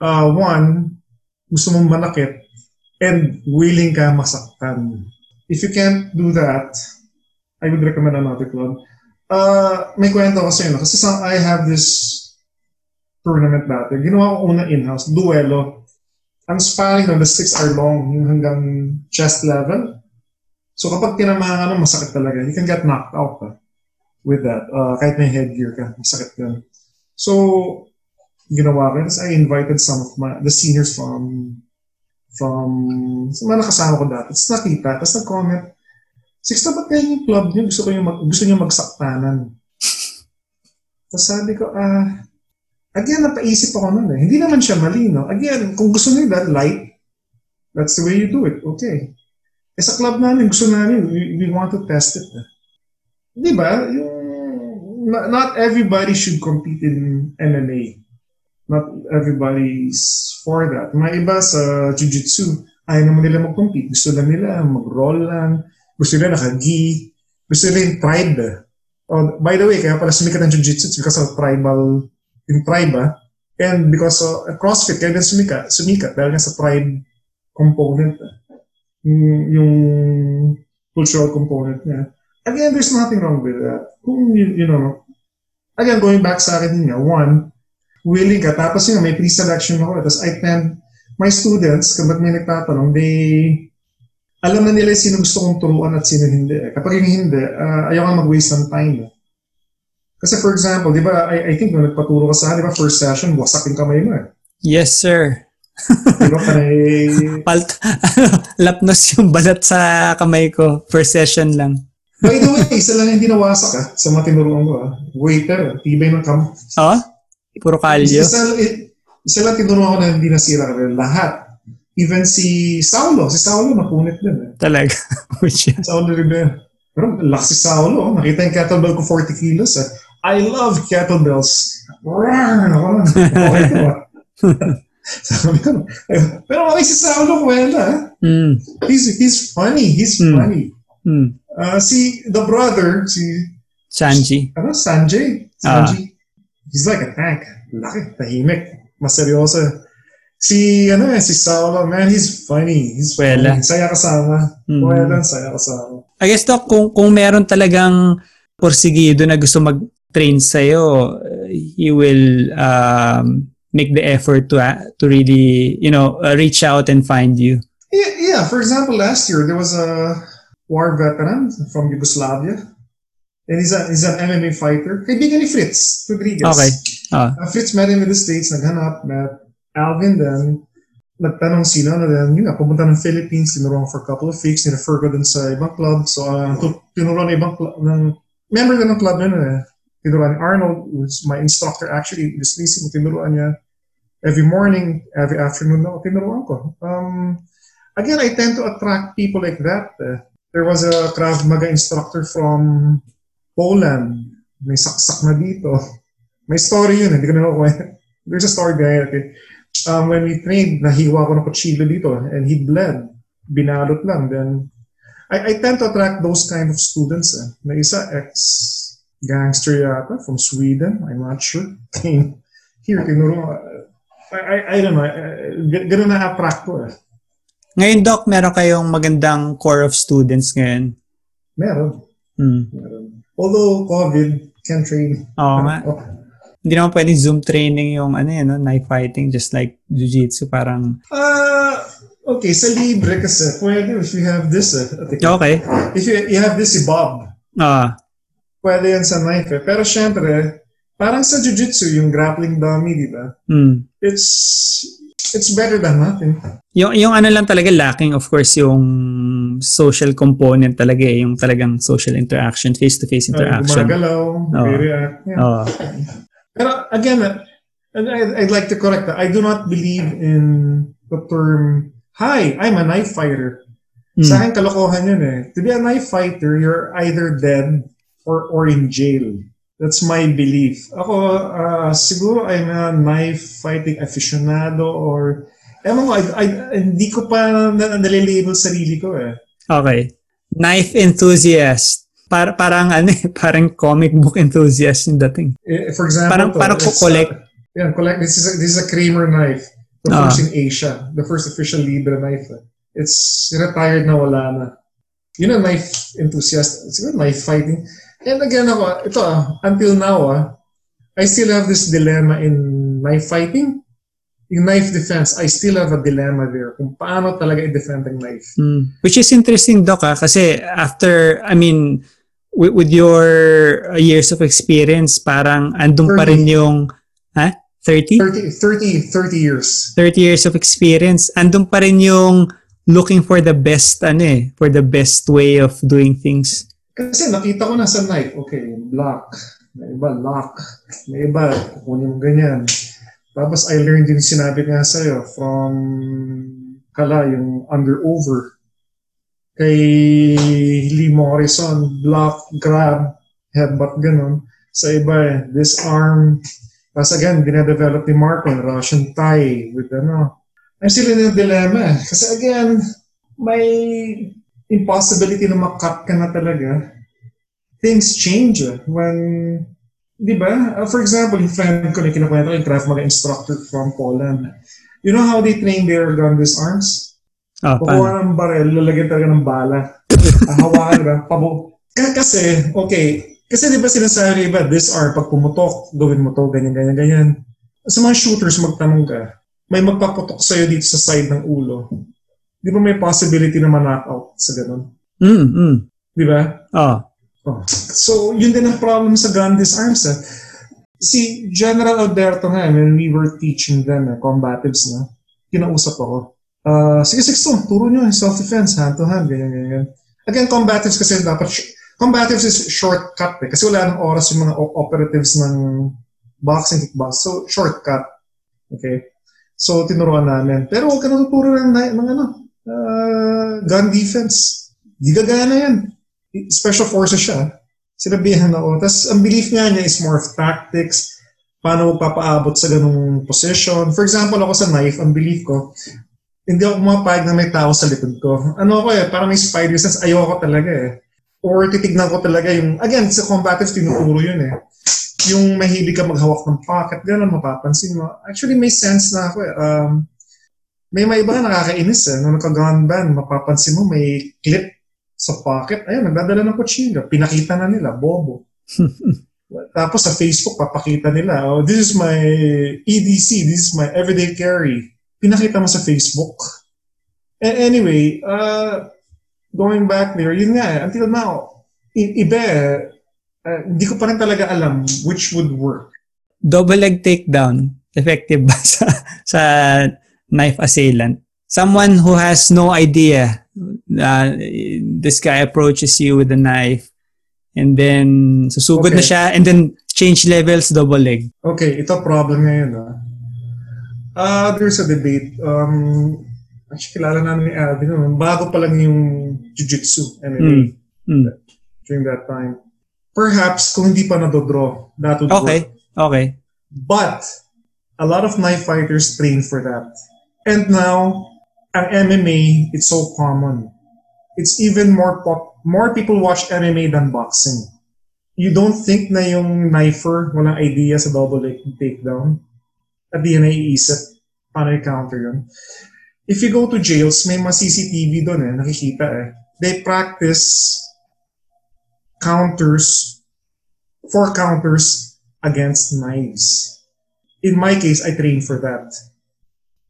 Uh, one, gusto mong manakit and willing ka masaktan. If you can't do that, I would recommend another club Uh, may kwento sa inyo. Kasi sa, I have this tournament dati. Ginawa ko una in-house, duelo. Ang sparring na the six are long, hanggang chest level. So kapag tinamaan ka masakit talaga. You can get knocked out ha, with that. Uh, kahit may headgear ka, masakit yun. So, ginawa ko. Tapos I invited some of my, the seniors from from sa mga nakasama ko dati. Tapos nakita, tapos nag-comment, Six na ba't kaya yung club niyo? Gusto, ko yung mag, gusto niyo magsaktanan. Tapos sabi ko, ah, again, napaisip ako nun eh. Hindi naman siya mali, no? Again, kung gusto nila, light, that's the way you do it. Okay. Eh sa club namin, gusto namin, we, we want to test it. Eh. Di ba? Yung, not, not everybody should compete in MMA. Not everybody's for that. May iba sa jiu-jitsu, ayaw naman nila mag-compete. Gusto lang nila mag-roll lang, gusto nila naka-gi. Gusto nila yung tribe. Oh, by the way, kaya pala sumikat ang jiu-jitsu because of tribal, yung tribe ah. And because of uh, CrossFit, kaya din sumikat, sumikat dahil nga sa tribe component. Ah. Yung, yung cultural component niya. Again, there's nothing wrong with that. Kung, you, you know, again, going back sa akin nga, one, willing ka, tapos yun, may pre-selection ako. Tapos I tend, my students, kapag may nagtatanong, they, alam na nila sino gusto kong turuan at sino hindi. Kapag yung hindi, uh, ayaw nga mag-waste ng time. Kasi for example, di ba, I, I think nung nagpaturo ka sa di ba, first session, wasak yung kamay mo eh. Yes, sir. Di ba panay... Palt, lapnos yung balat sa kamay ko. First session lang. By the way, isa lang hindi nawasak ah, sa mga tinuruan ko ah. Waiter, tibay ng kam. Oh? Puro kalyo. Isa, isa lang tinuruan ko na hindi nasira ka Lahat. Even si Saulo. Si Saulo napunit din eh. Talaga. Which is- Saulo Rivera. Pero lakas si Saulo. oh. Nakita yung kettlebell ko 40 kilos eh. I love kettlebells. Rawr! Ako lang. Okay ko. Sabi ko, eh, Pero okay si Saulo Kuwela. ah. mm, He's, he's funny. He's Hmm. funny. mm. Ah, si the brother, si Sanji. ano, Sanjay. Ah. Sanjay. He's like a tank. Laki, tahimik. Mas seryoso. Si, ano eh, si Saulo, man, he's funny. He's funny. Saya kasama. Mm. Wala, saya kasama. I guess Doc, kung, kung meron talagang porsigido na gusto mag-train sa'yo, he will um, make the effort to uh, to really, you know, uh, reach out and find you. Yeah, yeah, for example, last year, there was a war veteran from Yugoslavia. And he's, a, he's an MMA fighter. Kaibigan ni Fritz Rodriguez. Okay. Ah. Uh, Fritz met him in the States, naghanap, met Alvin then, nagtanong sila na then, yun nga, pumunta ng Philippines, tinuruan for a couple of weeks, nirefer ko dun sa ibang club, so uh, tu- tinuruan ng ibang club, ng, member ng club na eh, tinuruan ni Arnold, who's my instructor actually, this leasing, tinuruan niya, every morning, every afternoon ako, tinuruan ko. Um, again, I tend to attract people like that. eh. there was a Krav Maga instructor from Poland, may saksak na dito. May story yun, hindi ko na makuha. There's a story behind it. Okay? Um, when we trained, nahiwa ko ng kutsilyo dito and he bled. Binalot lang. Then, I, I tend to attract those kind of students. Eh. May isa, ex-gangster yata from Sweden. I'm not sure. Came here, tinuro. I, I, I don't know. Ganun na-attract ko eh. Ngayon, Doc, meron kayong magandang core of students ngayon. Meron. Hmm. Meron. Although COVID can train. Oo nga. Oh, Hindi naman pwedeng Zoom training yung ano yun, no? knife fighting, just like Jiu-Jitsu, parang, Ah, okay, sa libre kasi, pwede if you have this. Eh. Okay. If you, you have this si Bob, Ah, pwede yan sa knife eh. Pero syempre, parang sa jiu-jitsu, yung grappling dummy, di ba? hmm. It's, it's better than nothing. Yung, yung ano lang talaga lacking, of course, yung social component talaga eh, yung talagang social interaction, face-to-face Uh, interaction. gumagalaw, may react. Yeah. Oo. Pero again, uh, and I, I'd like to correct that. I do not believe in the term, hi, I'm a knife fighter. Hmm. Sa akin, kalokohan yun eh. To be a knife fighter, you're either dead or, or in jail. That's my belief. Ako, uh, siguro I'm a knife fighting aficionado or ewan ko, I, I, hindi ko pa na, nalilabel sarili ko eh. Okay. Knife enthusiast. Par parang ano eh, parang comic book enthusiast yung dating. Eh, For example, Parang- to, parang collect. uh, yeah, collect. This is a, this is a Kramer knife. The first in Asia. The first official Libre knife. eh. It's retired na wala na. Yun ang knife enthusiast. Siguro knife fighting. And again ako, ito ah, until now ah, I still have this dilemma in knife fighting. Yung knife defense, I still have a dilemma there kung paano talaga i-defend ang knife. Hmm. Which is interesting, Doc, ah, kasi after, I mean, with, with your uh, years of experience, parang andun pa rin 30. yung, ha? 30? 30, 30, 30 years. 30 years of experience, andun pa rin yung looking for the best, ano eh, for the best way of doing things. Kasi nakita ko na sa knife, okay, block, may iba lock, may iba, kukunin mo ganyan. Tapos I learned din sinabi nga sa'yo from kala yung under-over. Kay Lee Morrison, block, grab, headbutt, ganun. Sa iba, eh, disarm. Tapos again, dinadevelop ni Marco, Russian tie with ano. I'm still in a dilemma. Kasi again, may impossibility na makat ka na talaga, things change eh. when, di ba? Uh, for example, yung friend ko na kinukwento ko, yung Krav Maga instructor from Poland. You know how they train their gun disarms? Ah, Kukuha paano? ng barel, lalagyan talaga ng bala. Ah, Hawakan ba? Pabo. Kasi, okay, kasi di ba sinasabi ba, disarm, pag pumutok, gawin mo to, ganyan, ganyan, ganyan. Sa mga shooters, magtanong ka, may magpaputok sa'yo dito sa side ng ulo. Di ba may possibility na ma-knockout sa ganun? Mm, mm. Di ba? Oh. Oh. So, yun din ang problem sa gun disarms. Eh. Si General Alberto nga, when we were teaching them, eh, combatives na, kinausap ako. Uh, sige, so, turo nyo, self-defense, hand-to-hand, ganyan, ganyan. Again, combatives kasi dapat, sh- combatives is shortcut eh, kasi wala nang oras yung mga o- operatives ng boxing, kickbox. So, shortcut. Okay? So, tinuruan namin. Pero huwag ka natuturo ng, ng ano, uh, gun defense. Di gagana yan. Special forces siya. Sinabihan ako. Tapos, ang belief nga niya is more of tactics, paano papaabot sa ganung position. For example, ako sa knife, ang belief ko, hindi ako pumapayag na may tao sa likod ko. Ano ako eh, parang may spider sense, ayoko talaga eh. Or titignan ko talaga yung, again, sa combatives, tinuturo yun eh. Yung mahilig ka maghawak ng pocket, gano'n mapapansin mo. Actually, may sense na ako eh. Um, may may iba nakakainis eh. Nung naka-gun ban, mapapansin mo may clip sa pocket. Ayun, nagdadala ng kutsilyo. Pinakita na nila, bobo. Tapos sa Facebook, papakita nila, oh, this is my EDC, this is my everyday carry pinakita mo sa Facebook. And anyway, uh, going back there, yun nga, eh, until now, i- iba eh, uh, hindi ko pa rin talaga alam which would work. Double leg takedown, effective ba sa, sa knife assailant? Someone who has no idea, uh, this guy approaches you with a knife, and then susugod Okay. na siya, and then change levels, double leg. Okay, ito problem ngayon. Ah, uh, there's a debate. Um, actually, kilala namin ni Alvin. No? Bago pa lang yung jiu-jitsu MMA Mm. during that time. Perhaps kung hindi pa nadodraw, that would Okay, work. okay. But a lot of knife fighters train for that. And now, ang MMA, it's so common. It's even more pop, more people watch MMA than boxing. You don't think na yung knifer walang idea sa double leg takedown? At di naiisip paano i-counter yun. If you go to jails, may mga CCTV doon eh, nakikita eh. They practice counters, four counters against knives. In my case, I train for that.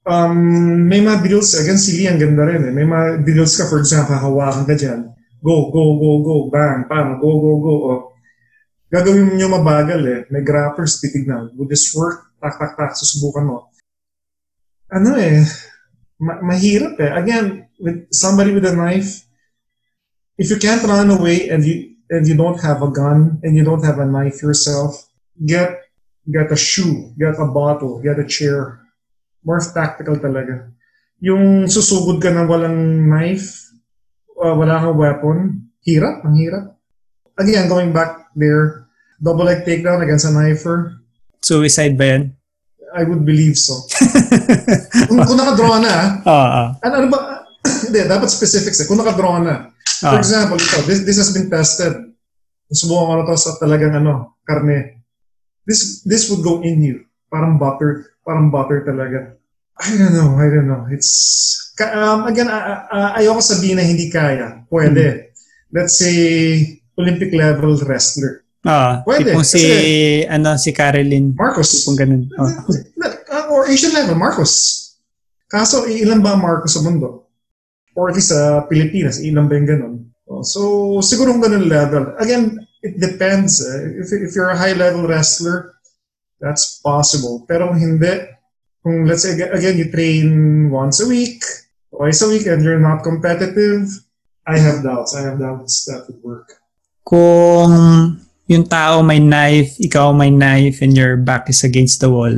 Um, may mga drills, again, si Lee, ang ganda rin eh. May mga drills ka, for example, hawakan ka dyan. Go, go, go, go, bang, bang, go, go, go. Oh. Gagawin nyo mabagal eh. May grappers, titignan. Would this work? Tak, tak, tak, susubukan mo. Ano eh, ma- mahirap eh. Again, with somebody with a knife, if you can't run away and you and you don't have a gun and you don't have a knife yourself, get get a shoe, get a bottle, get a chair. More tactical talaga. Yung susugod ka ng walang knife, uh, wala kang weapon, hirap, ang hirap. Again, going back there, double leg takedown against a knifer, Suicide ba yan? I would believe so. kung, kung nakadraw na, Oo, oo. ano, ano ba, hindi, dapat specifics eh. Kung nakadraw na, For Ah. example, ito, this, this has been tested. Subukan ko na to sa talagang ano, karne. This this would go in you. Parang butter, parang butter talaga. I don't know, I don't know. It's, um, again, uh, uh, ayoko sabihin na hindi kaya. Pwede. Let's say, Olympic level wrestler. Ah, Pwede, tipong si, kasi- ano, si Caroline. Marcos. Tipong ganun. Oh. Uh, or Asian level, Marcos. Kaso, ilan ba Marcos sa mundo? Or at least sa Pilipinas, ilan ba yung ganun? Oh, So, siguro kung ganun level. Again, it depends. eh. If, if you're a high-level wrestler, that's possible. Pero kung hindi, kung let's say, again, you train once a week, twice a week, and you're not competitive, I have doubts. I have doubts that would work. Kung yung tao may knife, ikaw may knife, and your back is against the wall,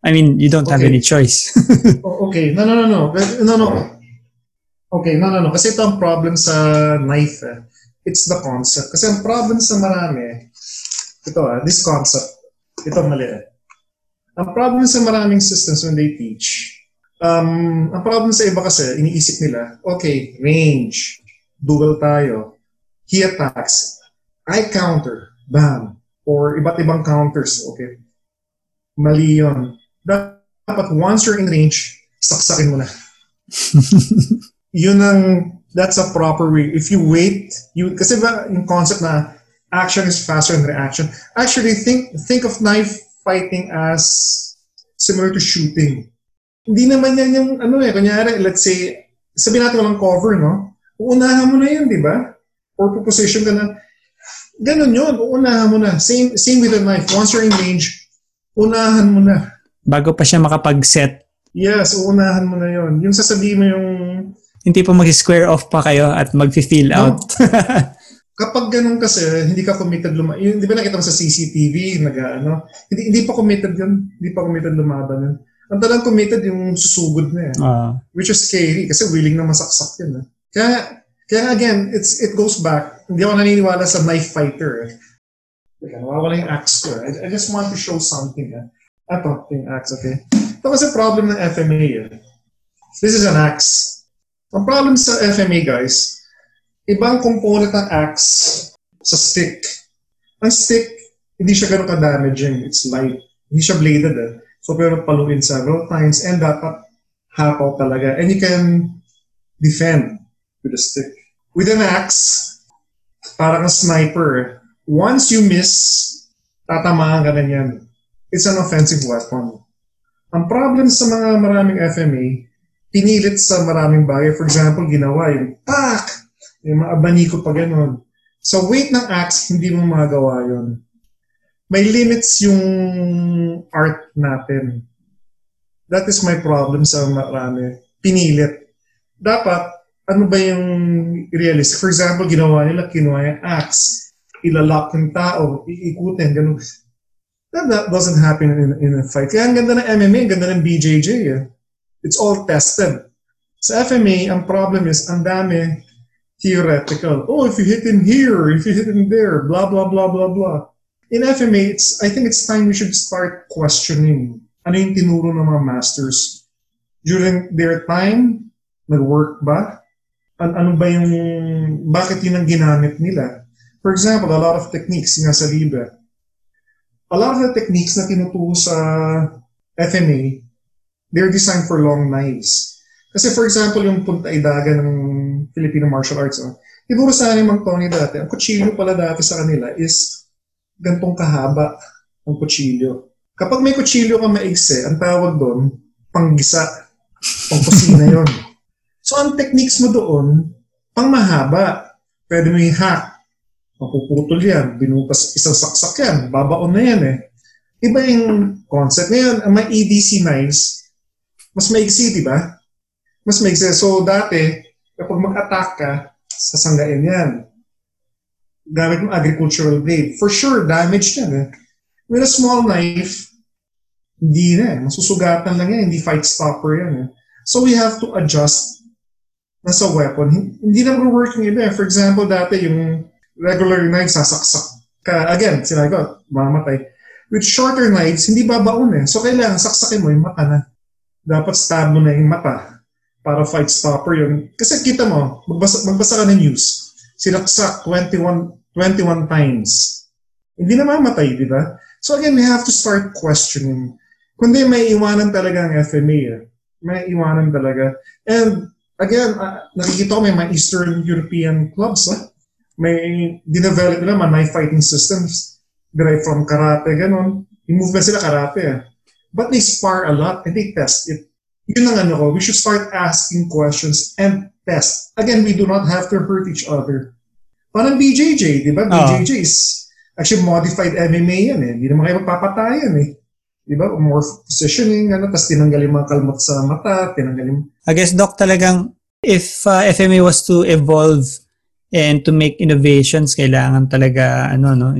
I mean, you don't have any choice. Oh, okay. No, no, no, no. No, no. Okay, no, no, no. Kasi ito ang problem sa knife. Eh. It's the concept. Kasi ang problem sa marami, ito ah, this concept, ito mali. Ang problem sa maraming systems when they teach, um, ang problem sa iba kasi, iniisip nila, okay, range, duel tayo, he attacks, I counter, bam, or iba't ibang counters, okay. Mali yun. Dapat once you're in range, saksakin mo na. Yun ang, that's a proper way. If you wait, you, kasi ba yung concept na action is faster than reaction. Actually, think, think of knife fighting as similar to shooting. Hindi naman yan yung, ano eh, kunyari, let's say, sabihin natin walang cover, no? Uunahan mo na yun, di ba? Or position ka na. Ganun yun, uunahan mo na. Same, same with a knife. Once you're in range, unahan mo na. Bago pa siya makapag-set Yes, uunahan mo na yon. Yung sasabihin mo yung Hindi pa mag-square off pa kayo at mag-feel No. out. kapag ganun kasi, hindi ka committed luma... Yung, di ba nakita mo sa CCTV, nag ano, hindi, hindi pa committed yun. Hindi pa committed lumaban yun. Ang talagang committed yung susugod na yan. Ah. Which is scary kasi willing na masaksak yun. Eh. Kaya, kaya again, it's it goes back. Hindi ako naniniwala sa knife fighter. Eh. Teka, nawawala yung axe ko. eh. I, I just want to show something. Eh. Ito, yung axe, okay? Ito kasi problem ng FMA. Eh. This is an axe. Ang problem sa FMA, guys, ibang component ng axe sa stick. Ang stick, hindi siya ganun ka-damaging. It's light. Hindi siya bladed eh. So, pero paluin several times and dapat hapaw talaga. And you can defend with a stick. With an axe, parang a sniper, once you miss, tatamaan ka na yan. It's an offensive weapon. Ang problem sa mga maraming FMA, pinilit sa maraming bagay. For example, ginawa yung pak! Yung mga abaniko pa ganun. Sa weight ng axe, hindi mo magawa yon. May limits yung art natin. That is my problem sa marami. Pinilit. Dapat, ano ba yung realistic? For example, ginawa nila, kinuha yung axe. Ilalak ng tao, iikutin, ganun. That, that doesn't happen in, in a fight. Kaya ang ganda ng MMA, ang ganda ng BJJ. Eh. It's all tested. Sa FMA, ang problem is, ang dami theoretical. Oh, if you hit him here, if you hit him there, blah, blah, blah, blah, blah. In FMA, it's, I think it's time we should start questioning ano yung tinuro ng mga masters. During their time, nag-work ba? An ano ba yung, bakit yun ang ginamit nila? For example, a lot of techniques, yung nasa libre. A lot of the techniques na tinuturo sa FMA, they're designed for long knives. Kasi for example, yung punta idaga Filipino martial arts, oh, Siguro sa akin mang Tony dati, ang kutsilyo pala dati sa kanila is gantong kahaba ang kutsilyo. Kapag may kutsilyo ka maigse, ang tawag doon, panggisa, pangkusina yon. So ang techniques mo doon, pang mahaba. Pwede mo i-hack. Mapuputol yan. Binutas isang saksak yan. Babaon na yan eh. Iba yung concept. Ngayon, ang may EDC knives, mas maigsi, di ba? Mas maigsi. So dati, kapag mag-attack ka, sasanggain yan. Gamit mo agricultural blade. For sure, damage yan eh. With a small knife, hindi na eh. Masusugatan lang yan. Hindi fight stopper yan eh. So we have to adjust na sa weapon. Hindi na mag-work yung iba. eh. For example, dati yung regular knife, sasaksak ka. Again, sinabi ko, mamatay. With shorter knives, hindi babaon eh. So kailangan saksakin mo yung mata na. Dapat stab mo na yung mata para fight stopper yun. Kasi kita mo, magbasa, magbasa ka ng news. Sinaksak 21, 21 times. Hindi na mamatay, di ba? So again, we have to start questioning. Kundi may iwanan talaga ang FMA. Eh. May iwanan talaga. And again, uh, nakikita ko may mga Eastern European clubs. Ah. May dinevelop nila mga knife fighting systems derived from karate, ganun. Yung movement sila karate. Eh. But they spar a lot and they test it. Yun ang ano ko, we should start asking questions and test. Again, we do not have to hurt each other. Parang BJJ, di ba? Oo. BJJ is actually modified MMA yan eh. Hindi naman kayo magpapatayan eh. Di ba? More positioning, ano, tapos tinanggal yung mga kalmot sa mata, tinanggal yung... I guess, Doc, talagang if uh, FMA was to evolve and to make innovations, kailangan talaga, ano, no,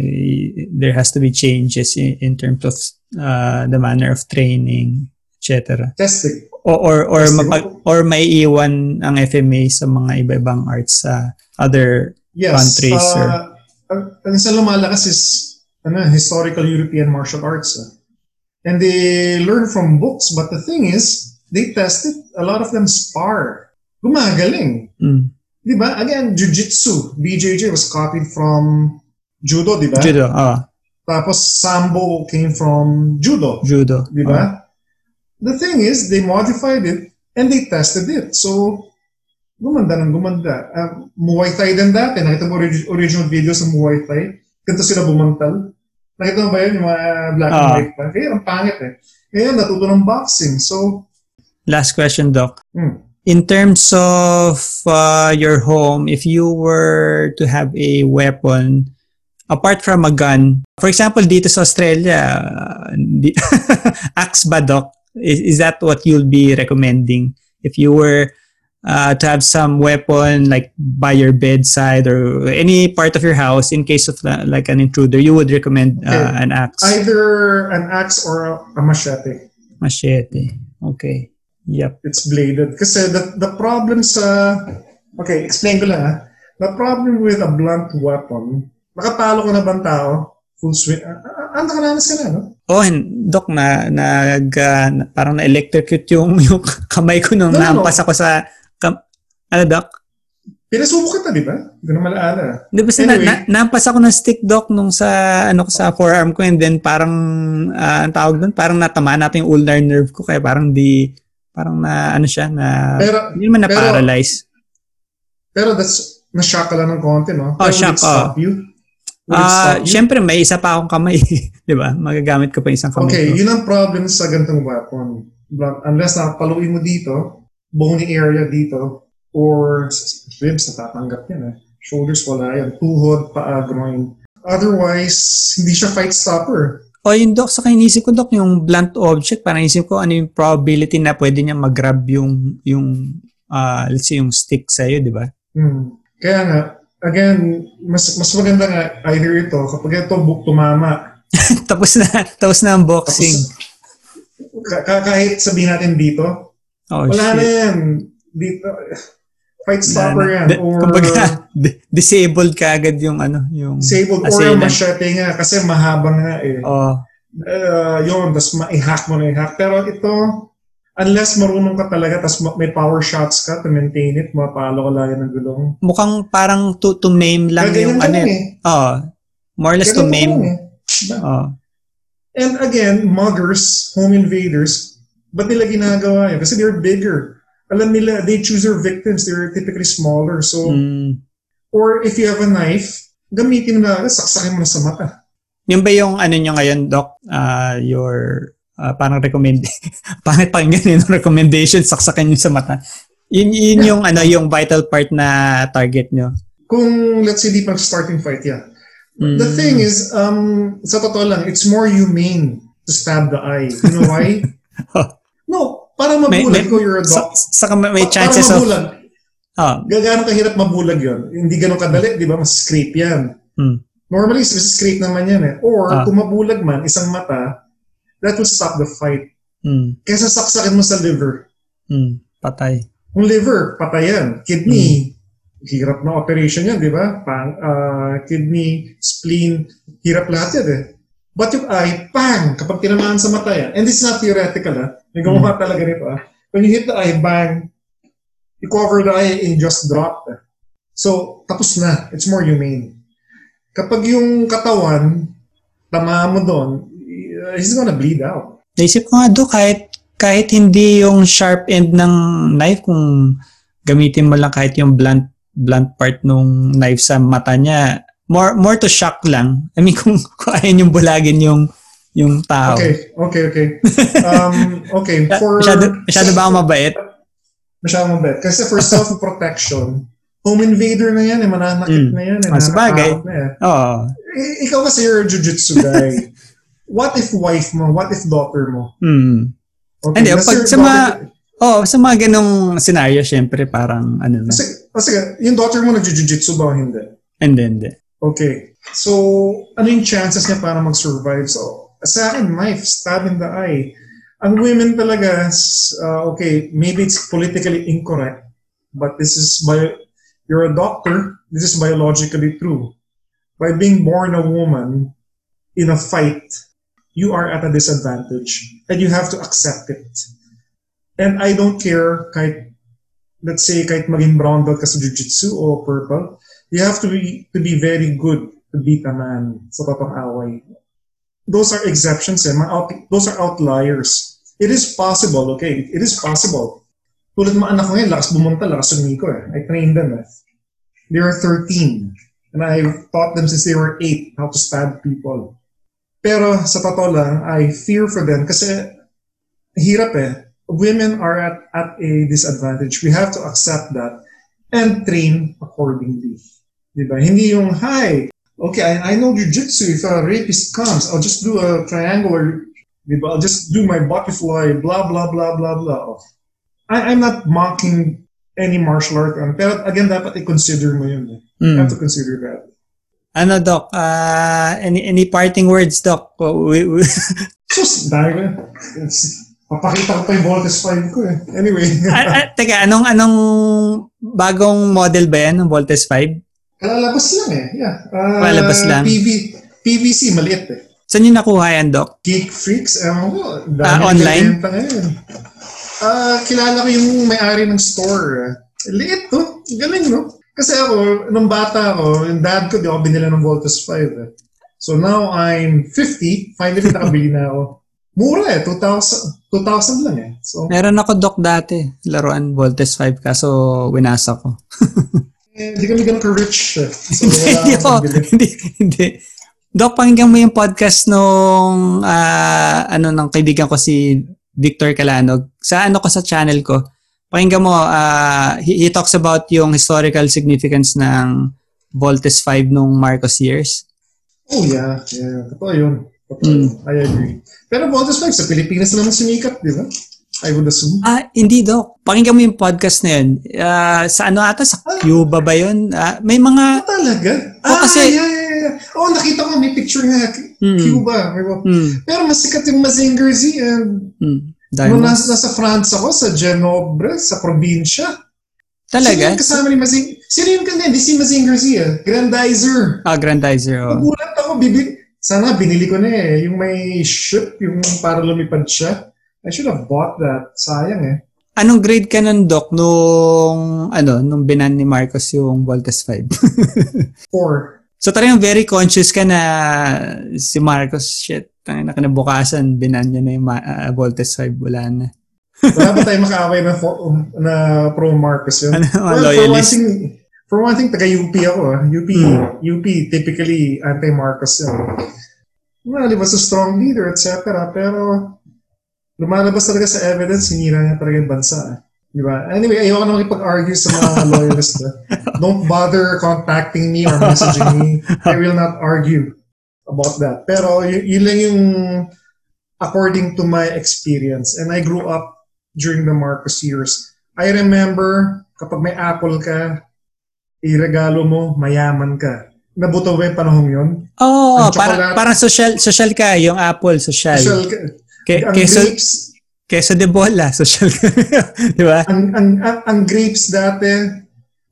there has to be changes in, in terms of uh, the manner of training, etc. testing. O, or, or, mapag, or may iwan ang FMA sa mga iba-ibang arts sa other Yes. countries, uh, sir. Ang, ang isang lumalakas is ano, historical European martial arts. ah. And they learn from books, but the thing is, they test it. A lot of them spar. Gumagaling. Mm. Di ba? Again, Jiu-Jitsu. BJJ was copied from Judo, di ba? Judo, ah, Tapos Sambo came from Judo. judo. Di ah. ba? The thing is, they modified it and they tested it. So, gumanda ng gumanda. Uh, Muay Thai din dati. Nakita mo orig- original videos ng Muay Thai. Ganito sila bumantal. Nakita mo ba yun? Yung mga black and Ah. white pa. Kaya ang pangit eh. Ngayon, natuto ng boxing. So, Last question, Doc. hmm. In terms of uh, your home, if you were to have a weapon, apart from a gun, for example, dito sa Australia, uh, di- axe ba, Doc? Is, is that what you'll be recommending if you were uh, to have some weapon like by your bedside or any part of your house in case of like an intruder? You would recommend uh, Okay. an axe, Either an axe or a, a machete. machete. Okay. Yep. It's bladed. Kasi the, the problem sa... Okay, explain ko lang. The problem with a blunt weapon, nakapalo ka na bang tao? Full swing. Ah, nakaranas ka na, no? Oh, and doc na nag uh, na- parang na electrocute yung yung kamay ko nung No, no, no. ako sa kam, ano doc? Pinasubo kita, di ba? Hindi ko na malaala. Di ba Anyway. na, na, nahampas ako ng stick doc nung sa ano ko sa forearm ko and then parang ah, ang tawag doon parang natama natin yung ulnar nerve ko kaya parang di parang na ano siya na Pero, hindi naman na pero- paralyze. pero that's, na-shock ka lang ng konti, no? Oh, Pero shock, stop you? Ah, you? syempre may isa pa akong kamay, 'di ba? Magagamit ko pa isang kamay Okay, ko. yun ang problem sa ganitong weapon. Unless nakapaluin mo dito, bony area dito, or ribs, natatanggap yan eh. Shoulders, wala yan. Tuhod, paa, groin. Otherwise, hindi siya fight stopper. O yung doc, sa inisip ko doc, yung blunt object, parang isip ko ano yung probability na pwede niya mag-grab yung, yung ah, let's say yung stick sa'yo, di ba? Hmm. Kaya nga, again, mas mas maganda nga either ito, kapag ito bu- tumama, tapos na, tapos na ang boxing. ka- kahit sabihin natin dito, Oh, wala na shit. yan. Dito, fight stopper na. yan. Or kumbaga, di- disabled ka agad yung ano, yung disabled. Or assailant. machete nga, kasi mahaba nga eh. Oh, uh, yun, tapos ma-hack mo na i-hack. Pero ito, unless marunong ka talaga, tapos ma- may power shots ka to maintain it, mapalo ka lang ng gulong. mukhang parang to, to maim lang yung Gaganyan ka ano. eh. Oh, more or less to Ganun ka maim. eh. Oh. And again, muggers, home invaders, ba't nila ginagawa yun? Kasi they're bigger. Alam nila, they choose their victims. They're typically smaller. So, Mm. or if you have a knife, gamitin mo na, saksakin mo na sa mata. Yun ba yung ano nyo ngayon, Doc? Ah, your ah, parang recommend pangit pakinggan yung recommendation saksakan yun sa mata. Yun, yun yung ano yung vital part na target nyo. Kung, let's say, di pa starting fight, yeah. The Mm. thing is, um, sa totoo lang, it's more humane to stab the eye. You know why? no, para mabulag may- ko, you're a Sa, doc. saka may Pa- chances para of mabulag. oh, Gagano kahirap mabulag yon Hindi ganun kadali, di ba? Mas scrape yan. Hmm. Normally, mas scrape naman yan eh. Or, Ah. kung mabulag man, isang mata, that will stop the fight. mm, Kesa saksakin mo sa liver. mm, patay. Kung liver, patay yan. Kidney, hirap na operation yan, di ba? Pang, ah, kidney, spleen, hirap lahat yan eh. But yung eye, pang! Kapag tinamaan sa mata yan. And this is not theoretical ha. May gumawa talaga nito ha. When you hit the eye, bang! You cover the eye and just drop. eh. So, tapos na. It's more humane. Kapag yung katawan, tamaan mo doon, uh, he's gonna bleed out. Naisip ko nga do kahit kahit hindi yung sharp end ng knife kung gamitin mo lang kahit yung blunt blunt part nung knife sa mata niya more more to shock lang I mean kung, kung ayaw yung bulagin yung yung tao Okay, okay, okay. Um, okay, for... masyado, masyado ba ako mabait Masyado mabait. Kasi for self-protection, home invader na yan, eh, mananakit Mm. na yan, eh, Ah, sabagay. nakakatakot na yan. oo Eh, ikaw kasi you're a jujitsu guy. what if wife mo? What if daughter mo? hmm. Okay, Hindi, pag sa mga- oh sa mga ganong scenario syempre parang ano na Kasi, kasi yung daughter mo nag-jujitsu ba o hindi? then the, Okay. So, ano yung chances niya para mag-survive? So, sa akin, knife, stab in the eye. Ang women talaga, uh, okay, maybe it's politically incorrect, but this is bio, you're a doctor, this is biologically true. By being born a woman in a fight, you are at a disadvantage and you have to accept it. And I don't care kahit, let's say, kahit maging brown belt ka sa jiu-jitsu o purple, you have to be to be very good to beat a man sa totoong away. Those are exceptions eh. Those are outliers. It is possible, okay? It is possible. Tulad mga anak ko ngayon, lakas bumunta, lakas sumiko eh. I trained them eh. They were 13. And I taught them since they were 8 how to stab people. Pero sa totoo lang, I fear for them kasi hirap eh. Women are at, at a disadvantage. We have to accept that and train accordingly. Diba? Hindi yung, hi, okay, I, I know jujitsu. If a rapist comes, I'll just do a triangular Di ba? I'll just do my butterfly, blah, blah, blah, blah, blah. I, I'm not mocking any martial art. Pero again, dapat i-consider mo yun. eh. You Mm. have to consider that. Ano, Doc? ah, any, any parting words, Doc? We, we, Sus, dahil ko. Papakita ko pa yung Voltes 5 ko eh. Anyway. ah, ah, teka, anong, anong bagong model ba yan ng Voltes 5? Kalalabas lang eh. Yeah. Uh, Kalalabas lang. PV, PVC, maliit eh. Saan nyo nakuha yan, Doc? Geek Freaks, ewan ko. Ah, online? Ah, kilala ko yung may-ari ng store. Liit to. Galing, no? Kasi ako, nung bata ako, yung dad ko, di ako binila ng Voltus 5. Eh. So now I'm 50, finally nakabili na ako. Mura eh, 2,000 2,000 lang eh. So, Meron ako, Doc, dati. Laruan Voltes 5, kaso winasa ko. eh, di kami ganun ka-rich. eh. So, hindi, bili. hindi, hindi. Doc, pakinggan mo yung podcast nung ah, ano ng kaibigan ko si Victor Calanog. Sa ano ko sa channel ko. Pakinggan mo, ah, he, he talks about yung historical significance ng Voltes 5 nung Marcos years. Oh yeah, yeah. Totoo yun. Totoo Mm. I agree. Pero Voltus 5, sa Pilipinas naman sumikat, di ba? I would assume. Ah, hindi Doc. Pakinggan mo yung podcast na yun. Ah, sa ano ata? Sa Cuba ba yun? Ah, may mga... Ah, talaga? Oh, ah, kasi- yeah, yeah, yeah. Oh, nakita ko, may picture nga. Mm. Cuba. Hmm, Pero mas sikat yung Mazinger Z. And hmm. Dahil nung nasa, nasa France ako, sa Genobre, sa probinsya. Sino Talaga? yung kasama ni Mazinger? Sino yung kanya? Hindi si Mazinger Z, ah. Grandizer. Ah, grandizer. Oh. Nagulat ako, bibili. Sana binili ko na eh. Yung may ship, yung para lumipad siya. I should have bought that. Sayang eh. Anong grade ka nun, Doc, nung, ano, nung binan ni Marcos yung Voltes 5? Four. So, talagang very conscious ka na si Marcos, shit, tangin na kinabukasan, binan niya na yung Ma- ah, Voltes 5, wala na. Wala ba tayo makaaway na, fo- na pro Marcos yun? Ano, mga for one thing, for one thing, taga-UP ako. ah. UP, Hmm. UP, typically anti-Marcos yun. Well, ba, sa strong leader, etc. Pero, lumalabas talaga sa evidence, sinira niya talaga yung bansa. eh. Di ba? Anyway, ayoko na makipag-argue sa mga ah. Don't bother contacting me or messaging me. I will not argue about that. Pero, y- yun lang yung according to my experience. And I grew up during the Marcos years. I remember, kapag may apple ka, iregalo mo, mayaman ka. Nabuto ba yung panahon yun? Oo, oh, Ang para, chocolate. parang social, social ka, yung Apple, social. Social ka. Ke, ang grapes, keso de bola, social. Di ba? ang, ang, ang, ang grapes dati,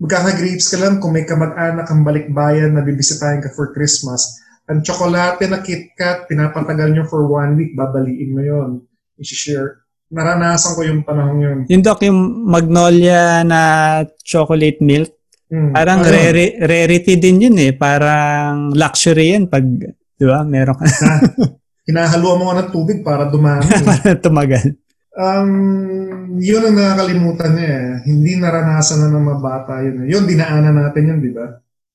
magkaka-grapes ka lang kung may kamag-anak ang balikbayan na bibisitahin ka for Christmas. Ang tsokolate na KitKat, pinapatagal nyo for one week, babaliin mo yon I-share. Naranasan ko yung panahon yun. Yung Doc, yung Magnolia na chocolate milk, Hmm. Parang Ayun. rari- rarity din yun eh. Parang luxury yan pag, di ba, meron ka Hinahaluan mo nga ng tubig para dumami. para tumagal. Um, yun ang nakakalimutan niya eh. Hindi naranasan na ng mga bata yun. eh. Yun, dinaanan natin yun, di ba?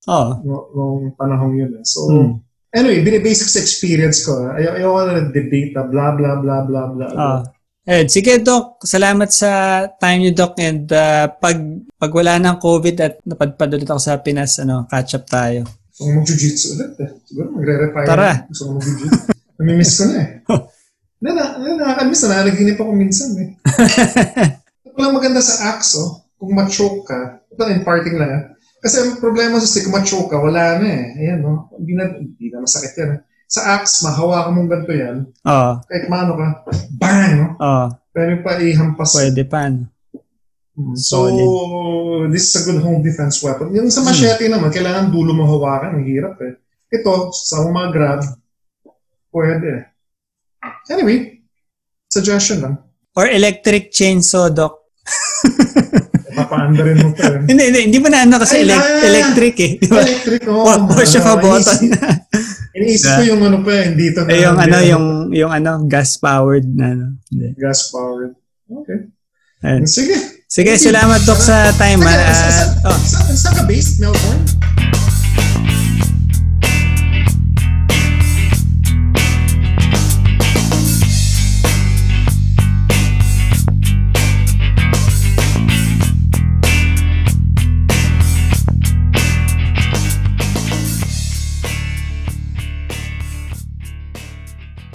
Oo. No- Noong panahon yun eh. So, Hmm. anyway, binibasic sa experience ko. ah. Ay ayoko na debate na blah, blah, blah, blah, blah. Oh. Eh, sige Doc, salamat sa time niyo Doc and uh, pag pag wala ng COVID at napadpad ulit ako sa Pinas, ano, catch up tayo. Gusto ko mag-jiu-jitsu ulit eh. Siguro magre-retire. Tara. Gusto ko mag-jiu-jitsu. Namimiss ko na eh. na, na, na, nakakamiss na. Nanaginip ako minsan eh. Ito lang maganda sa axe, oh. Kung ma-choke ka, ito in parting lang ah. Kasi ang problema sa stick, ma-choke ka, wala na eh. Ayan, no? Hindi na, hindi na masakit yan. Eh. Sa axe, mahawakan mong ganito yan. Oo. Kahit mano ka, bang! Oo. Pwede pa ihampas. Pwede pa. no? Mm. So, this is a good home defense weapon. Yung sa machete naman, kailangan dulo mo hawakan. Ang hirap eh. Ito, sa mga grab, pwede. Anyway, suggestion lang. Or electric chainsaw, Doc. Papaanda rin mo pa eh. Hindi, hindi, hindi mo na ano kasi Ay, elec- ah! electric eh. Di ba? Electric, oh. Wa- Push of a button. Iniisip ko yung ano pa eh, dito eh, yung ano, yung, yung ano, gas-powered na ano. Hindi. gas powered. Okay. Ayun. Sige. Sige, salamat Doc sa time. Sige, ah. sa- sa- Ah, oh. sa- Saan ka based, Melbourne?